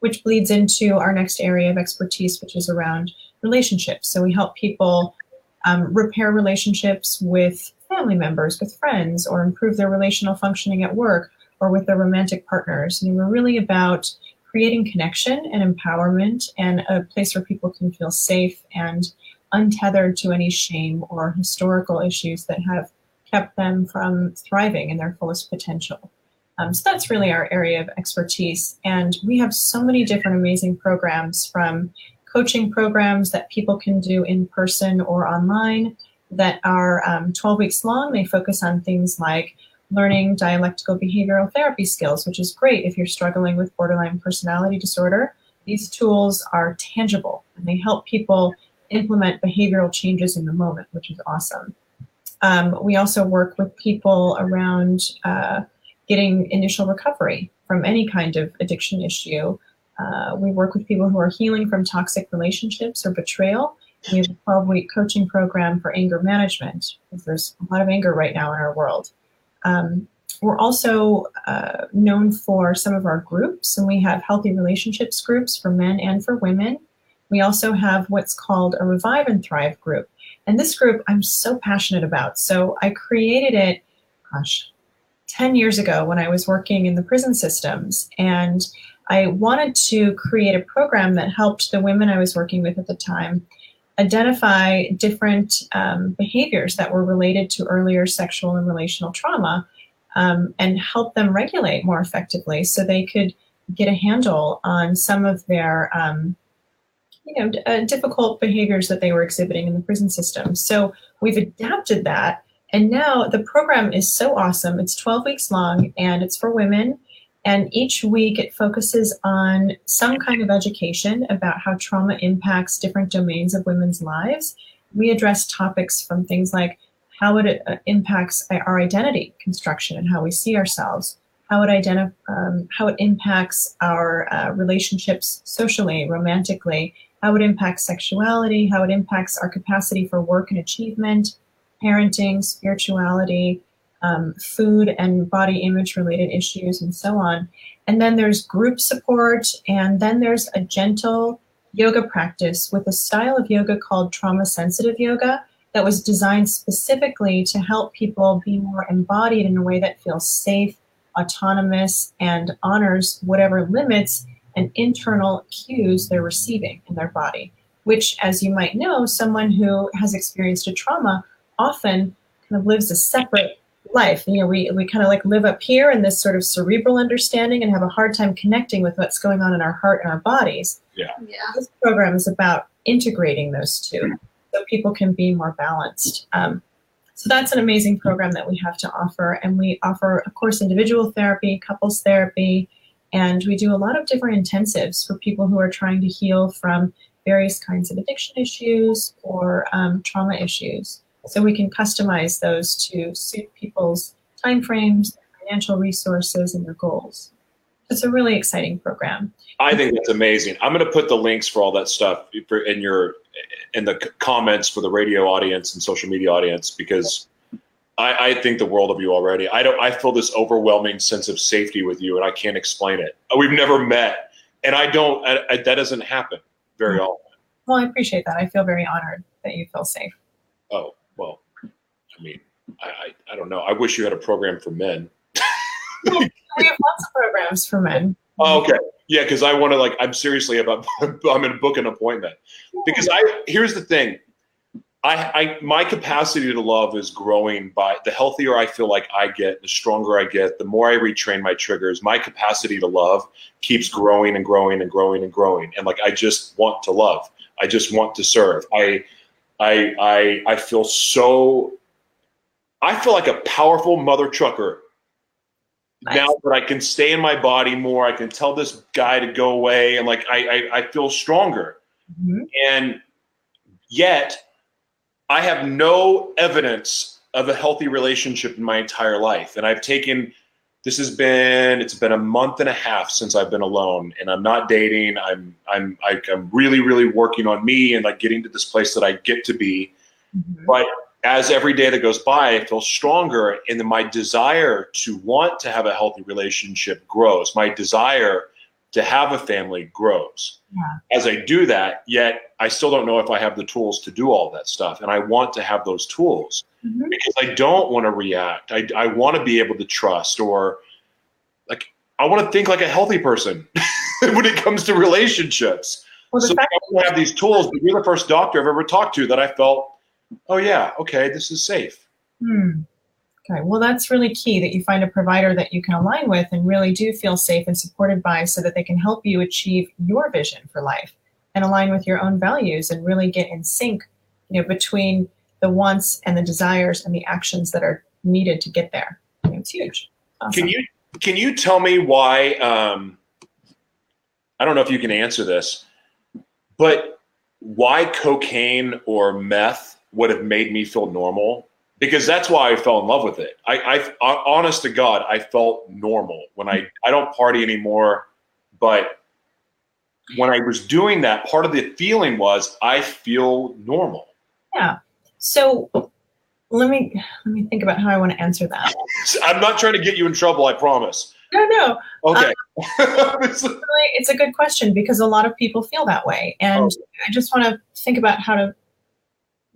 which bleeds into our next area of expertise, which is around relationships. So we help people um, repair relationships with family members, with friends, or improve their relational functioning at work or with their romantic partners. And we're really about creating connection and empowerment and a place where people can feel safe and untethered to any shame or historical issues that have kept them from thriving in their fullest potential. Um, so that's really our area of expertise. And we have so many different amazing programs from coaching programs that people can do in person or online that are um, 12 weeks long. They focus on things like learning dialectical behavioral therapy skills, which is great if you're struggling with borderline personality disorder. These tools are tangible and they help people implement behavioral changes in the moment, which is awesome. Um, we also work with people around uh, getting initial recovery from any kind of addiction issue. Uh, we work with people who are healing from toxic relationships or betrayal. We have a 12 week coaching program for anger management because there's a lot of anger right now in our world. Um, we're also uh, known for some of our groups, and we have healthy relationships groups for men and for women. We also have what's called a Revive and Thrive group. And this group I'm so passionate about. So I created it, gosh, 10 years ago when I was working in the prison systems. And I wanted to create a program that helped the women I was working with at the time identify different um, behaviors that were related to earlier sexual and relational trauma um, and help them regulate more effectively so they could get a handle on some of their um, you know d- uh, difficult behaviors that they were exhibiting in the prison system. So we've adapted that, and now the program is so awesome. It's 12 weeks long, and it's for women. And each week it focuses on some kind of education about how trauma impacts different domains of women's lives. We address topics from things like how it uh, impacts our identity construction and how we see ourselves, how it identif- um, how it impacts our uh, relationships socially, romantically, how it impacts sexuality, how it impacts our capacity for work and achievement, parenting, spirituality, um, food and body image related issues, and so on. And then there's group support, and then there's a gentle yoga practice with a style of yoga called trauma sensitive yoga that was designed specifically to help people be more embodied in a way that feels safe, autonomous, and honors whatever limits and internal cues they're receiving in their body. Which, as you might know, someone who has experienced a trauma often kind of lives a separate life. You know, we, we kind of like live up here in this sort of cerebral understanding and have a hard time connecting with what's going on in our heart and our bodies. Yeah. yeah. This program is about integrating those two so people can be more balanced. Um, so that's an amazing program that we have to offer. And we offer, of course, individual therapy, couples therapy, and we do a lot of different intensives for people who are trying to heal from various kinds of addiction issues or um, trauma issues. So we can customize those to suit people's timeframes, financial resources, and their goals. It's a really exciting program. I think that's amazing. I'm going to put the links for all that stuff in your in the comments for the radio audience and social media audience because I, I, think the world of you already. I don't. I feel this overwhelming sense of safety with you, and I can't explain it. We've never met, and I don't. I, I, that doesn't happen very mm-hmm. often. Well, I appreciate that. I feel very honored that you feel safe. Oh I mean, I I, I don't know. I wish you had a program for men. we have lots of programs for men. Oh, okay. Yeah, because I want to like. I'm seriously about. I'm going to book an appointment because I. Here's the thing. I, I my capacity to love is growing by the healthier I feel like I get, the stronger I get, the more I retrain my triggers. My capacity to love keeps growing and growing and growing and growing. And like I just want to love. I just want to serve. I I I I feel so I feel like a powerful mother trucker nice. now that I can stay in my body more, I can tell this guy to go away, and like I I, I feel stronger. Mm-hmm. And yet, I have no evidence of a healthy relationship in my entire life, and I've taken. This has been it's been a month and a half since I've been alone, and I'm not dating. I'm I'm I, am i am really really working on me and like getting to this place that I get to be. Mm-hmm. But as every day that goes by, I feel stronger, and then my desire to want to have a healthy relationship grows. My desire to have a family grows. Yeah. As I do that, yet I still don't know if I have the tools to do all that stuff, and I want to have those tools mm-hmm. because I don't want to react. I, I want to be able to trust, or like I want to think like a healthy person when it comes to relationships. Well, so I have these tools, but you're the first doctor I've ever talked to that I felt oh yeah, okay, this is safe. Hmm. Okay, well, that's really key that you find a provider that you can align with and really do feel safe and supported by so that they can help you achieve your vision for life and align with your own values and really get in sync, you know, between the wants and the desires and the actions that are needed to get there. You know, it's huge. Awesome. Can you can you tell me why um, I don't know if you can answer this, but why cocaine or meth would have made me feel normal because that's why I fell in love with it. I, I, honest to God, I felt normal when I, I don't party anymore, but when I was doing that, part of the feeling was I feel normal. Yeah. So let me let me think about how I want to answer that. I'm not trying to get you in trouble. I promise. No, no. Okay. Um, it's a good question because a lot of people feel that way, and oh. I just want to think about how to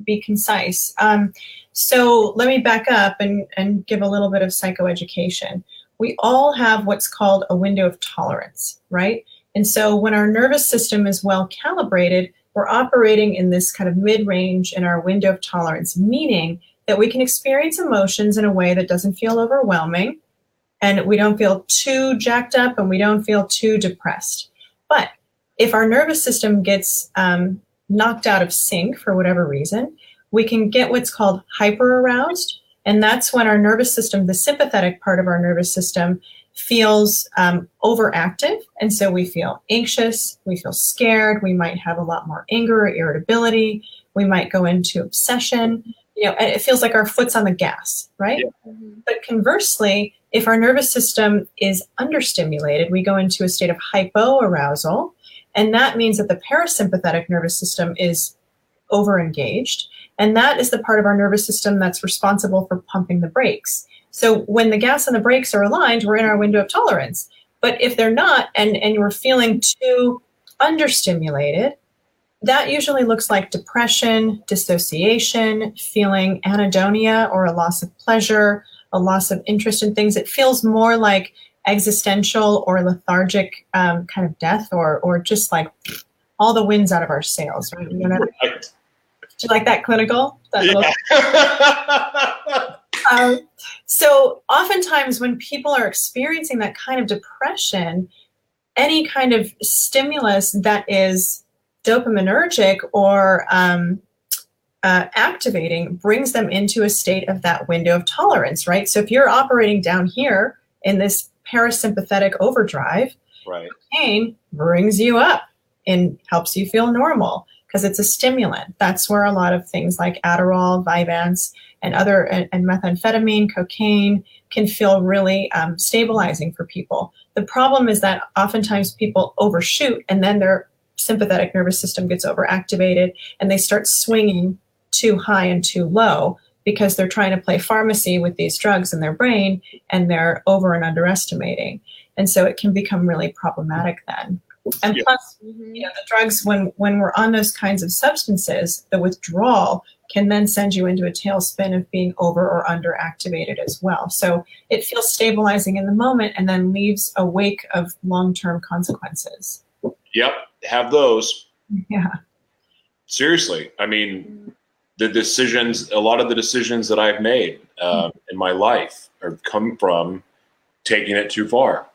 be concise. Um, so let me back up and, and give a little bit of psychoeducation. We all have what's called a window of tolerance, right? And so when our nervous system is well calibrated, we're operating in this kind of mid range in our window of tolerance, meaning that we can experience emotions in a way that doesn't feel overwhelming, and we don't feel too jacked up and we don't feel too depressed. But if our nervous system gets um, knocked out of sync for whatever reason, we can get what's called hyperaroused. And that's when our nervous system, the sympathetic part of our nervous system, feels um, overactive. And so we feel anxious, we feel scared, we might have a lot more anger or irritability, we might go into obsession. You know, it feels like our foot's on the gas, right? Yeah. But conversely, if our nervous system is understimulated, we go into a state of hypoarousal. And that means that the parasympathetic nervous system is overengaged. And that is the part of our nervous system that's responsible for pumping the brakes. So when the gas and the brakes are aligned, we're in our window of tolerance. But if they're not, and, and you're feeling too understimulated, that usually looks like depression, dissociation, feeling anhedonia or a loss of pleasure, a loss of interest in things. It feels more like existential or lethargic um, kind of death or, or just like all the winds out of our sails. Right? You, know, Right. do you like that clinical? That Yeah. um, so oftentimes when people are experiencing that kind of depression any kind of stimulus that is dopaminergic or um, uh, activating brings them into a state of that window of tolerance right so if you're operating down here in this parasympathetic overdrive right. pain brings you up and helps you feel normal because it's a stimulant. That's where a lot of things like Adderall, Vyvanse, and other and, and methamphetamine, cocaine can feel really um, stabilizing for people. The problem is that oftentimes people overshoot and then their sympathetic nervous system gets overactivated and they start swinging too high and too low because they're trying to play pharmacy with these drugs in their brain and they're over and underestimating. And so it can become really problematic then. And Yeah. plus, Mhm. you know, the drugs when when we're on those kinds of substances, the withdrawal can then send you into a tailspin of being over or under activated as well. So it feels stabilizing in the moment and then leaves a wake of long term consequences. Yep. Have those. Yeah. Seriously. I mean, the decisions, a lot of the decisions that I've made um, in my life have come from taking it too far.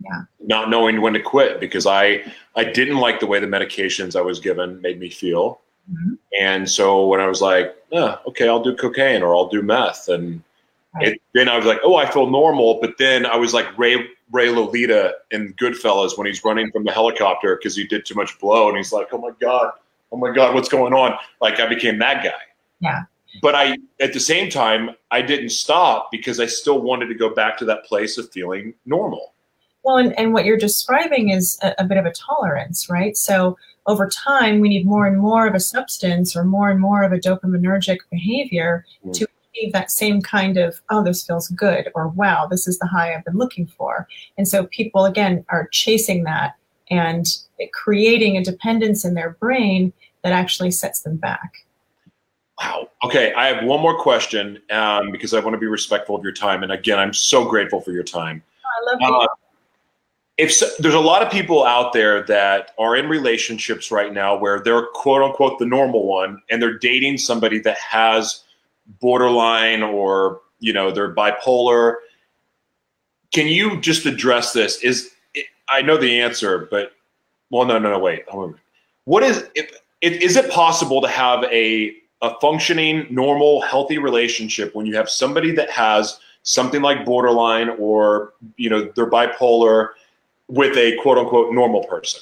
Yeah. Not knowing when to quit because I I didn't like the way the medications I was given made me feel. Mhm. And so when I was like, okay, I'll do cocaine or I'll do meth, and Right. it, then I was like, oh, I feel normal. But then I was like Ray Ray Liotta in Goodfellas when he's running from the helicopter because he did too much blow, and he's like, oh my god, oh my god, what's going on? Like I became that guy. Yeah. But I, at the same time, I didn't stop because I still wanted to go back to that place of feeling normal. Well, and, and what you're describing is a, a bit of a tolerance, right? So over time, we need more and more of a substance or more and more of a dopaminergic behavior Mm. to achieve that same kind of, oh, this feels good, or wow, this is the high I've been looking for. And so people, again, are chasing that and creating a dependence in their brain that actually sets them back. Wow. Okay, I have one more question um, because I want to be respectful of your time, and again, I'm so grateful for your time. I love Uh, if so, there's a lot of people out there that are in relationships right now where they're quote unquote the normal one and they're dating somebody that has borderline or you know they're bipolar can you just address this is i know the answer but well no no no wait hold on. what is if, if, is it possible to have a a functioning normal healthy relationship when you have somebody that has something like borderline or you know they're bipolar with a quote unquote normal person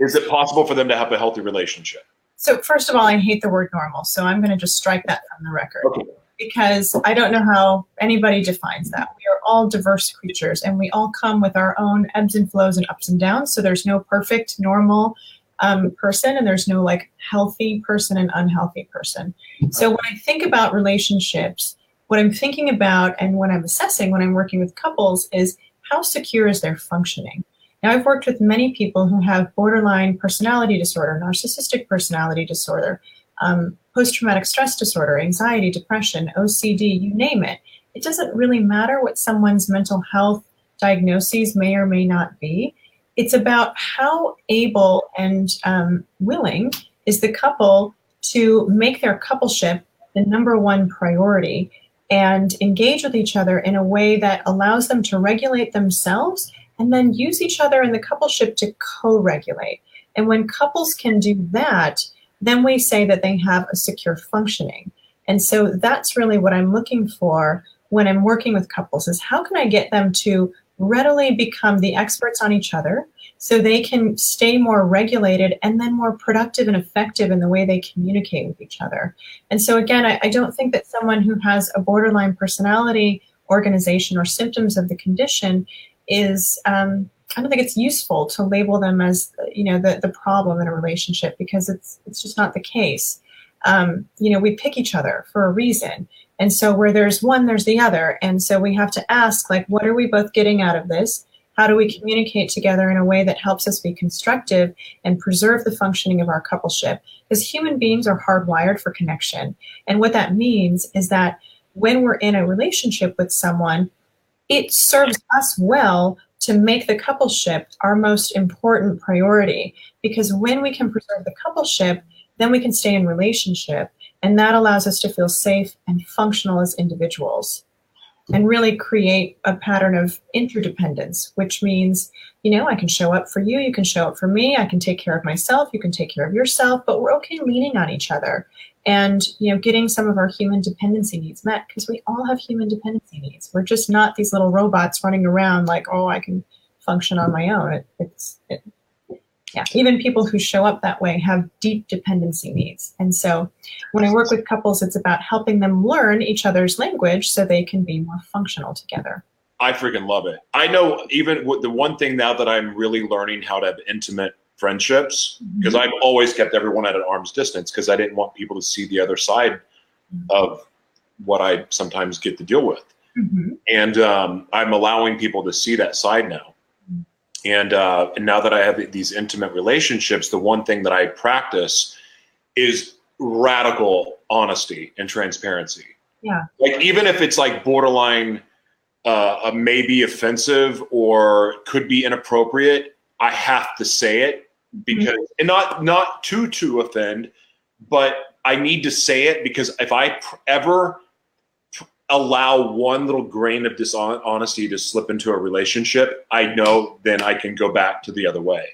is it possible for them to have a healthy relationship So first of all, I hate the word normal, so I'm going to just strike that from the record Okay. Because I don't know how anybody defines that. We are all diverse creatures, and we all come with our own ebbs and flows and ups and downs. So there's no perfect normal um, person, and there's no like healthy person and unhealthy person. So when I think about relationships, what I'm thinking about and when I'm assessing when I'm working with couples is how secure is their functioning. Now, I've worked with many people who have borderline personality disorder, narcissistic personality disorder, um, post traumatic stress disorder, anxiety, depression, OCD, you name it. It doesn't really matter what someone's mental health diagnoses may or may not be. It's about how able and um, willing is the couple to make their coupleship the number one priority and engage with each other in a way that allows them to regulate themselves and then use each other in the coupleship to co regulate. And when couples can do that, then we say that they have a secure functioning. And so that's really what I'm looking for when I'm working with couples is how can I get them to readily become the experts on each other so they can stay more regulated and then more productive and effective in the way they communicate with each other. And so again, I, I don't think that someone who has a borderline personality organization or symptoms of the condition is um, I don't think it's useful to label them as you know the, the problem in a relationship because it's it's just not the case. Um, you know, we pick each other for a reason. And so where there's one, there's the other. And so we have to ask, like, what are we both getting out of this? How do we communicate together in a way that helps us be constructive and preserve the functioning of our coupleship? Because human beings are hardwired for connection. And what that means is that when we're in a relationship with someone, it serves us well to make the coupleship our most important priority. Because when we can preserve the coupleship, then we can stay in relationship. And that allows us to feel safe and functional as individuals and really create a pattern of interdependence, which means, you know, I can show up for you, you can show up for me, I can take care of myself, you can take care of yourself, but we're okay leaning on each other and, you know, getting some of our human dependency needs met because we all have human dependency needs. We're just not these little robots running around like, oh, I can function on my own. It, it's, it, yeah, even people who show up that way have deep dependency needs. And so when I work with couples, it's about helping them learn each other's language so they can be more functional together. I freaking love it. I know even the one thing now that I'm really learning how to have intimate friendships because mm-hmm. I've always kept everyone at an arm's distance because I didn't want people to see the other side mm-hmm. of what I sometimes get to deal with. Mm-hmm. And um, I'm allowing people to see that side now. And, uh, and now that I have these intimate relationships, the one thing that I practice is radical honesty and transparency. Yeah. Like even if it's like borderline, uh, maybe offensive or could be inappropriate, I have to say it because mm-hmm. and not not to to offend, but I need to say it because if I pr- ever allow one little grain of dishonesty to slip into a relationship, I know then I can go back to the other way,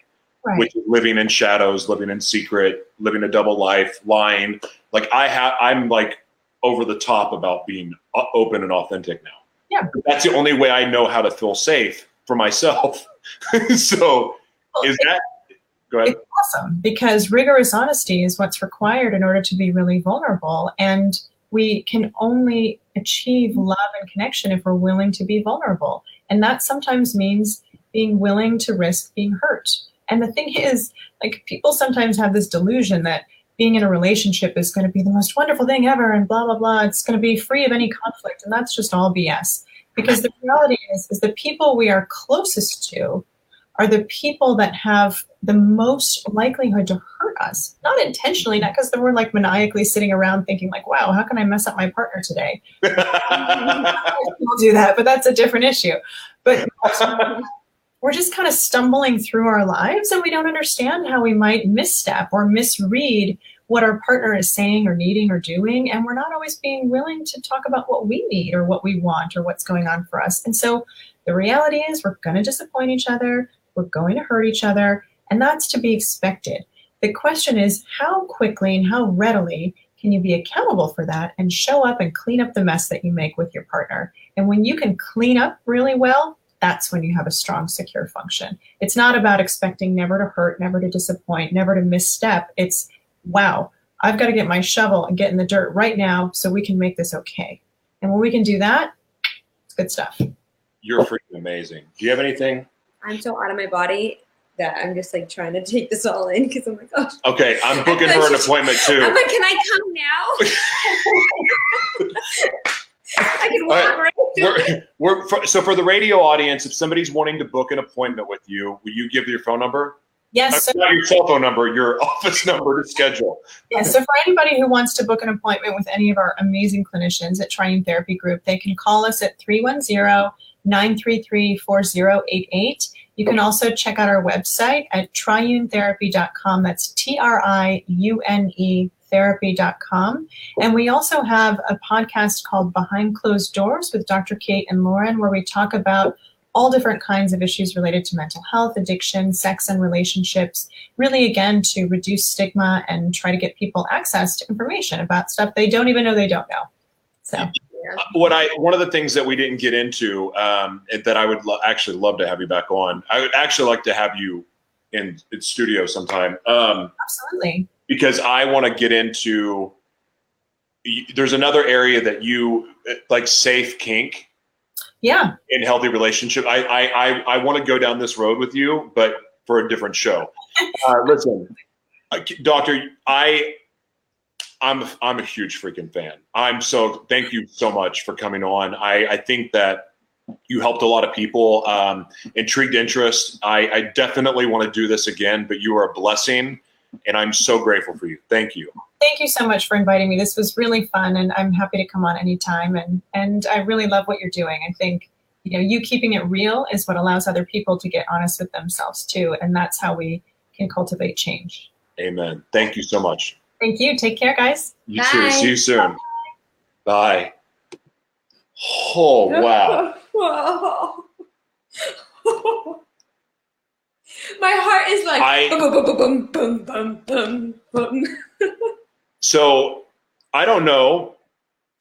right. which is living in shadows, living in secret, living a double life, lying. Like I have, I'm like over the top about being open and authentic now. Yeah, that's the only way I know how to feel safe for myself. so, is that? Go ahead. It's awesome because rigorous honesty is what's required in order to be really vulnerable and we can only achieve mm-hmm. love and connection if we're willing to be vulnerable. And that sometimes means being willing to risk being hurt. And the thing is, like, people sometimes have this delusion that being in a relationship is going to be the most wonderful thing ever and blah, blah, blah. It's going to be free of any conflict. And that's just all BS. Because the reality is, is the people we are closest to are the people that have the most likelihood to hurt us. Not intentionally, not because we're like maniacally sitting around thinking like, wow, how can I mess up my partner today? we'll do that, but that's a different issue. But we're just kind of stumbling through our lives and we don't understand how we might misstep or misread what our partner is saying or needing or doing. And we're not always being willing to talk about what we need or what we want or what's going on for us. And so the reality is we're going to disappoint each other we're going to hurt each other, and that's to be expected. The question is how quickly and how readily can you be accountable for that and show up and clean up the mess that you make with your partner? And when you can clean up really well, that's when you have a strong, secure function. It's not about expecting never to hurt, never to disappoint, never to misstep. It's, wow, I've got to get my shovel and get in the dirt right now so we can make this okay. And when we can do that, it's good stuff. You're freaking amazing. Do you have anything I'm so out of my body that I'm just like trying to take this all in because I'm like, oh. Okay, I'm booking her an appointment too. I'm like, can I come now? I can walk right. right we're, we're for, so for the radio audience, if somebody's wanting to book an appointment with you, will you give your phone number? Yes. Not your cell phone number, your office number to schedule. Yes. So for anybody who wants to book an appointment with any of our amazing clinicians at Triune Therapy Group, they can call us at 310 933 4088. You can also check out our website at triunetherapy.com. That's T R I U N E therapy.com. And we also have a podcast called Behind Closed Doors with Dr. Kate and Lauren, where we talk about all different kinds of issues related to mental health, addiction, sex, and relationships. Really, again, to reduce stigma and try to get people access to information about stuff they don't even know they don't know. So, what I one of the things that we didn't get into um, that I would lo- actually love to have you back on. I would actually like to have you in, in studio sometime um, absolutely. because I want to get into. There's another area that you like safe kink Yeah. in healthy relationship. I I I, I want to go down this road with you, but for a different show. Uh, listen, uh, doctor, I I'm I'm a huge freaking fan. I'm so thank you so much for coming on. I I think that you helped a lot of people. Um, intrigued interest. I, I definitely want to do this again, but you are a blessing, and I'm so grateful for you. Thank you. Thank you so much for inviting me. This was really fun, and I'm happy to come on anytime. And and I really love what you're doing. I think you know you keeping it real is what allows other people to get honest with themselves too, and that's how we can cultivate change. Amen. Thank you so much. Thank you. Take care, guys. You Bye. too. See you soon. Bye. Oh wow. Whoa. My heart is like I- boom, boom, boom, boom, boom, boom, boom. So I don't know.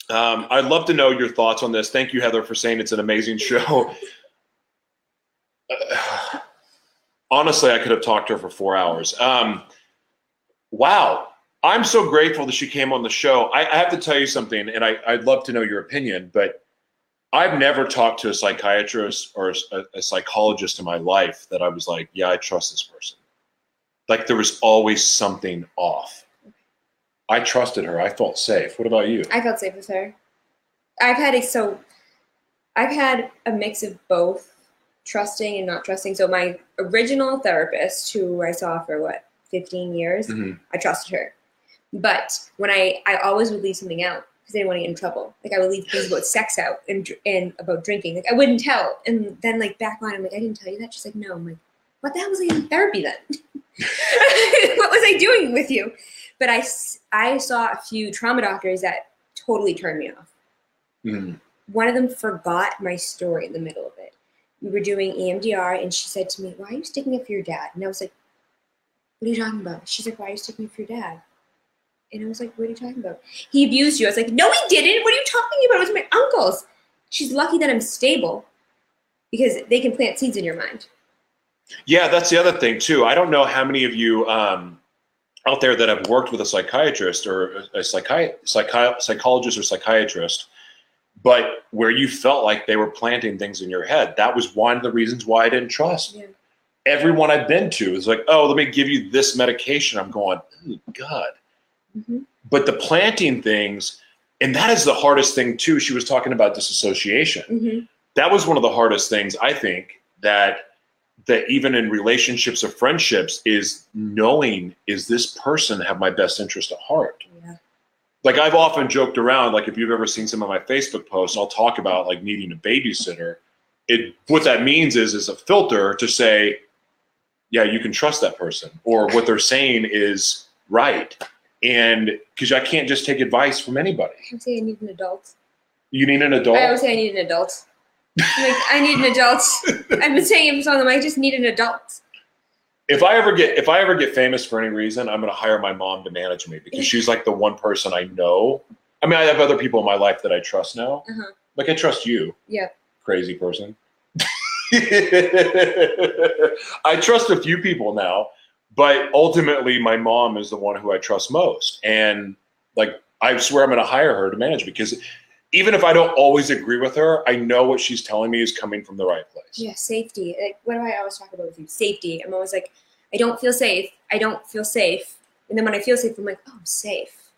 Um, I'd love to know your thoughts on this. Thank you, Heather, for saying it's an amazing show. Uh, honestly, I could have talked to her for four hours. Um, wow. I'm so grateful that she came on the show. I, I have to tell you something, and I, I'd love to know your opinion, but I've never talked to a psychiatrist or a, a psychologist in my life that I was like, yeah, I trust this person. Like there was always something off. I trusted her. I felt safe. What about you? I felt safe with her. I've had a so I've had a mix of both trusting and not trusting. So my original therapist, who I saw for what, 15 years, Mhm. I trusted her. But when I I always would leave something out because I didn't want to get in trouble. Like I would leave things about sex out and and about drinking. Like I wouldn't tell. And then like back on, I'm like, I didn't tell you that. She's like, no. I'm like, what the hell was I in therapy then? what was I doing with you? But I, I saw a few trauma doctors that totally turned me off. Mhm. One of them forgot my story in the middle of it. We were doing EMDR, and she said to me, "Why are you sticking up for your dad?" And I was like, "What are you talking about?" She's like, "Why are you sticking up for your dad?" And I was like, "What are you talking about?" He abused you. I was like, "No, he didn't. What are you talking about? It was my uncles." She's lucky that I'm stable because they can plant seeds in your mind. Yeah, that's the other thing too. I don't know how many of you um, out there that have worked with a psychiatrist or a psychi- psychi- psychologist or psychiatrist, but where you felt like they were planting things in your head. That was one of the reasons why I didn't trust. Yeah. Everyone I've been to is like, oh, let me give you this medication. I'm going, oh, God. Mhm. But the planting things, and that is the hardest thing too. She was talking about disassociation Mm-hmm. that was one of the hardest things I think that that even in relationships or friendships is knowing is this person have my best interest at heart. Yeah. Like I've often joked around, like if you've ever seen some of my Facebook posts, I'll talk about like needing a babysitter. It what that means is is a filter to say, yeah, you can trust that person, or what they're saying is right. And because I can't just take advice from anybody. I would say I need an adult. You need an adult. I always say I need an adult. Like, I need an adult. I've been saying it for so long. I just need an adult. if I ever get if I ever get famous for any reason, I'm going to hire my mom to manage me because she's like the one person I know. I mean, I have other people in my life that I trust now. Uh-huh. Like I trust you. Yeah. Crazy person. I trust a few people now, but ultimately my mom is the one who I trust most. And like I swear I'm going to hire her to manage me because even if I don't always agree with her, I know what she's telling me is coming from the right place. Yeah, safety. Like, what do I always talk about with you? Safety. I'm always like, I don't feel safe. I don't feel safe. And then when I feel safe, I'm like, oh, I'm safe.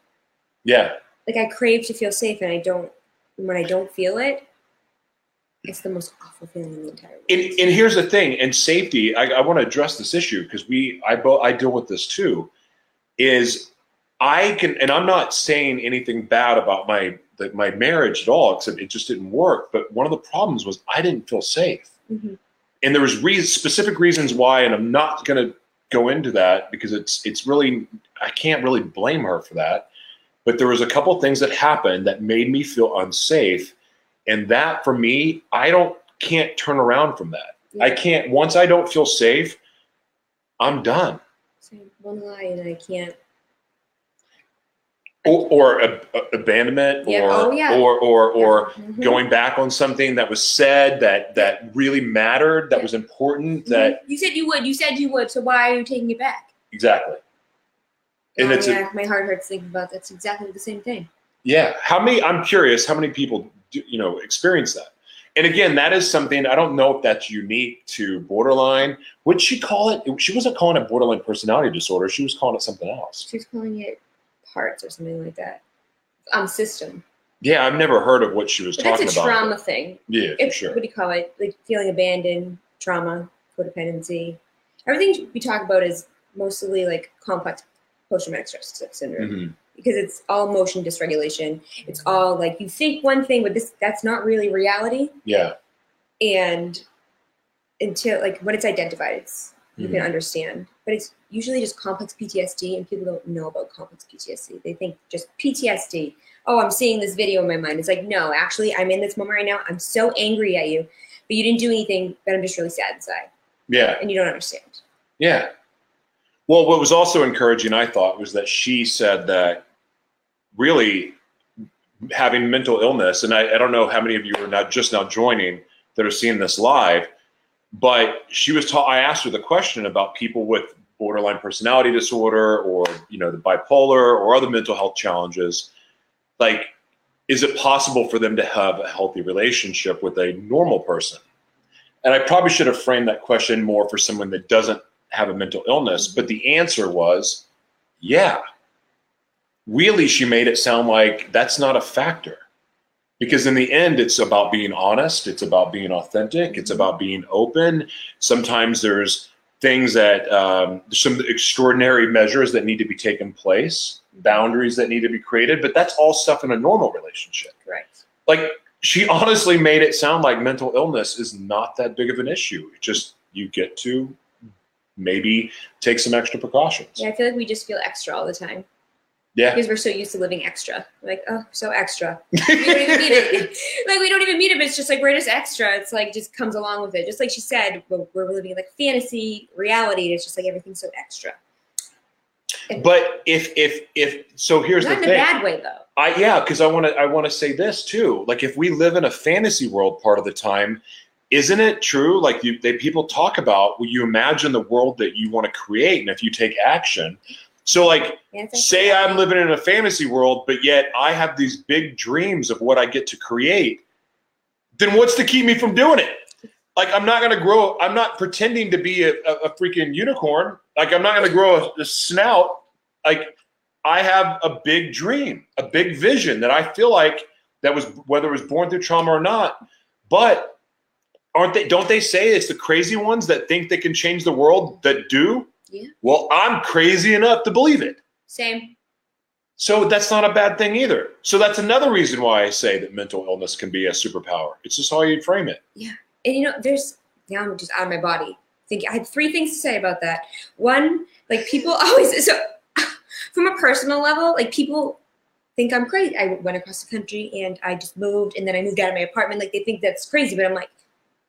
Yeah. Like I crave to feel safe, and I don't. and When I don't feel it, it's the most awful feeling in the entire world. and, and here's the thing and safety i, I want to address this issue because we i both i deal with this too is i can and i'm not saying anything bad about my the, my marriage at all except it just didn't work but one of the problems was i didn't feel safe Mhm. and there was reas specific reasons why and i'm not going to go into that because it's it's really I can't really blame her for that. But there was a couple things that happened that made me feel unsafe, and that for me, I don't can't turn around from that. I can't once I don't feel safe, I'm done. So one lie and I can't. Or, or a, a- abandonment, Yeah. or, Oh, yeah. or or or Mhm. going back on something that was said that that really mattered, that was important, that Mhm. you said you would. You said you would. So why are you taking it back? exactly. And oh, it's a- my heart hurts thinking about that's exactly the same thing. Yeah. How many? I'm curious. How many people do, you know experience that? And again, that is something I don't know if that's unique to borderline. Would she call it? She wasn't calling it borderline personality disorder. She was calling it something else. she's calling it parts or something like that. Um, system. Yeah, I've never heard of what she was But talking that's a about. trauma thing. Yeah, for sure. what do you call it? Like feeling abandoned, trauma, codependency. Everything we talk about is mostly like complex post-traumatic stress syndrome Mhm. because it's all emotion dysregulation. It's all like you think one thing, but this that's not really reality. Yeah. And until like when it's identified, it's you Mhm. can understand. But it's usually just complex PTSD, and people don't know about complex PTSD. They think just PTSD. Oh, I'm seeing this video in my mind. It's like, no, actually, I'm in this moment right now. I'm so angry at you, but you didn't do anything. But I'm just really sad inside, Yeah. and you don't understand. Yeah. Well, what was also encouraging, I thought, was that she said that really having mental illness, and I, I don't know how many of you are not just now joining that are seeing this live, but she was taught. I asked her the question about people with borderline personality disorder or you know the bipolar or other mental health challenges. Like, is it possible for them to have a healthy relationship with a normal person? And I probably should have framed that question more for someone that doesn't have a mental illness, but the answer was yeah. Really, she made it sound like that's not a factor. Because in the end, it's about being honest, it's about being authentic, it's about being open. Sometimes there's things that, um, there's some extraordinary measures that need to be taken place, boundaries that need to be created, but that's all stuff in a normal relationship right like she honestly made it sound like mental illness is not that big of an issue. It just you get to maybe take some extra precautions. Yeah, I feel like we just feel extra all the time Yeah. because we're so used to living extra. Like, oh, so extra. we don't even need it. like we don't even need it, but it's just like we're just extra. It's like just comes along with it. Just like she said, we're, we're living like fantasy reality. It's just like everything's so extra. But if if if so here's Not the in a thing. bad way though. I yeah, because I want to I want to say this too. Like if we live in a fantasy world part of the time, isn't it true? Like you, they people talk about, well, you imagine the world that you want to create, and if you take action. So like say I'm living in a fantasy world, but yet I have these big dreams of what I get to create, then what's to keep me from doing it? Like I'm not gonna grow. I'm not pretending to be a, a, a freaking unicorn. Like I'm not gonna grow a, a snout. Like I have a big dream, a big vision that I feel like that was whether it was born through trauma or not. But aren't they? Don't they say it's the crazy ones that think they can change the world that do? Yeah. Well, I'm crazy enough to believe it. Same. So that's not a bad thing either. So that's another reason why I say that mental illness can be a superpower. It's just how you frame it. Yeah. And you know, there's now I'm just out of my body. Think I had three things to say about that. One, like people always so from a personal level, like people think I'm crazy. I went across the country and I just moved and then I moved out of my apartment. Like they think that's crazy, but I'm like,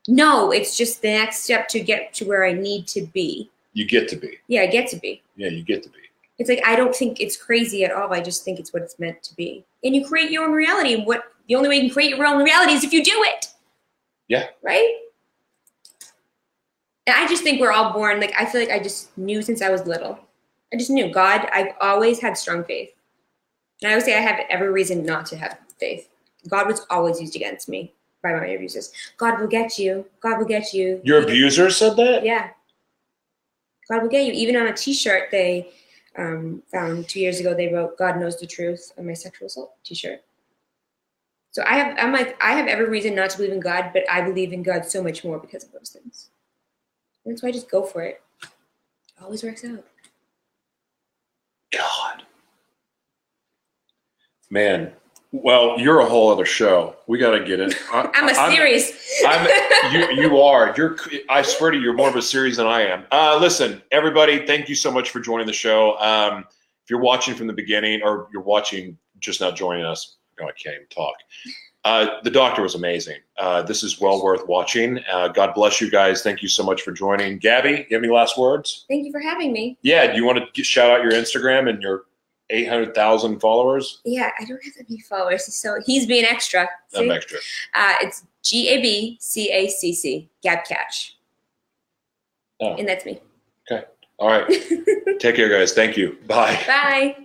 no, it's just the next step to get to where I need to be. You get to be. Yeah, I get to be. Yeah, you get to be. It's like I don't think it's crazy at all. I just think it's what it's meant to be. And you create your own reality. And what the only way you can create your own reality is if you do it. Yeah. Right? And I just think we're all born, like I feel like I just knew since I was little. I just knew God, I've always had strong faith. And I would say I have every reason not to have faith. God was always used against me by my abusers. God will get you. God will get you. Your abuser said that? Yeah. God will get you. Even on a T-shirt, they um, found two years ago. They wrote "God knows the truth" on my sexual assault T-shirt. So I have, I'm like, I have every reason not to believe in God, but I believe in God so much more because of those things. And that's why I just go for it. It always works out. God. Man. Well, you're a whole other show. We got to get it. I, I'm a series. I'm, you, you are. You're. I swear to you, you're more of a series than I am. Uh, listen, everybody, thank you so much for joining the show. Um, if you're watching from the beginning or you're watching just now joining us, no, I can't even talk. Uh, the doctor was amazing. Uh, this is well worth watching. Uh, God bless you guys. Thank you so much for joining. Gabby, you have any last words? Thank you for having me. Yeah. Do you want to shout out your Instagram and your 800,000 followers? Yeah, I don't have that many followers, so he's being extra. I'm extra. Uh, it's G A B C A C C, Gab Catch. Oh. And that's me. Okay. All right. Take care, guys. Thank you. Bye. Bye.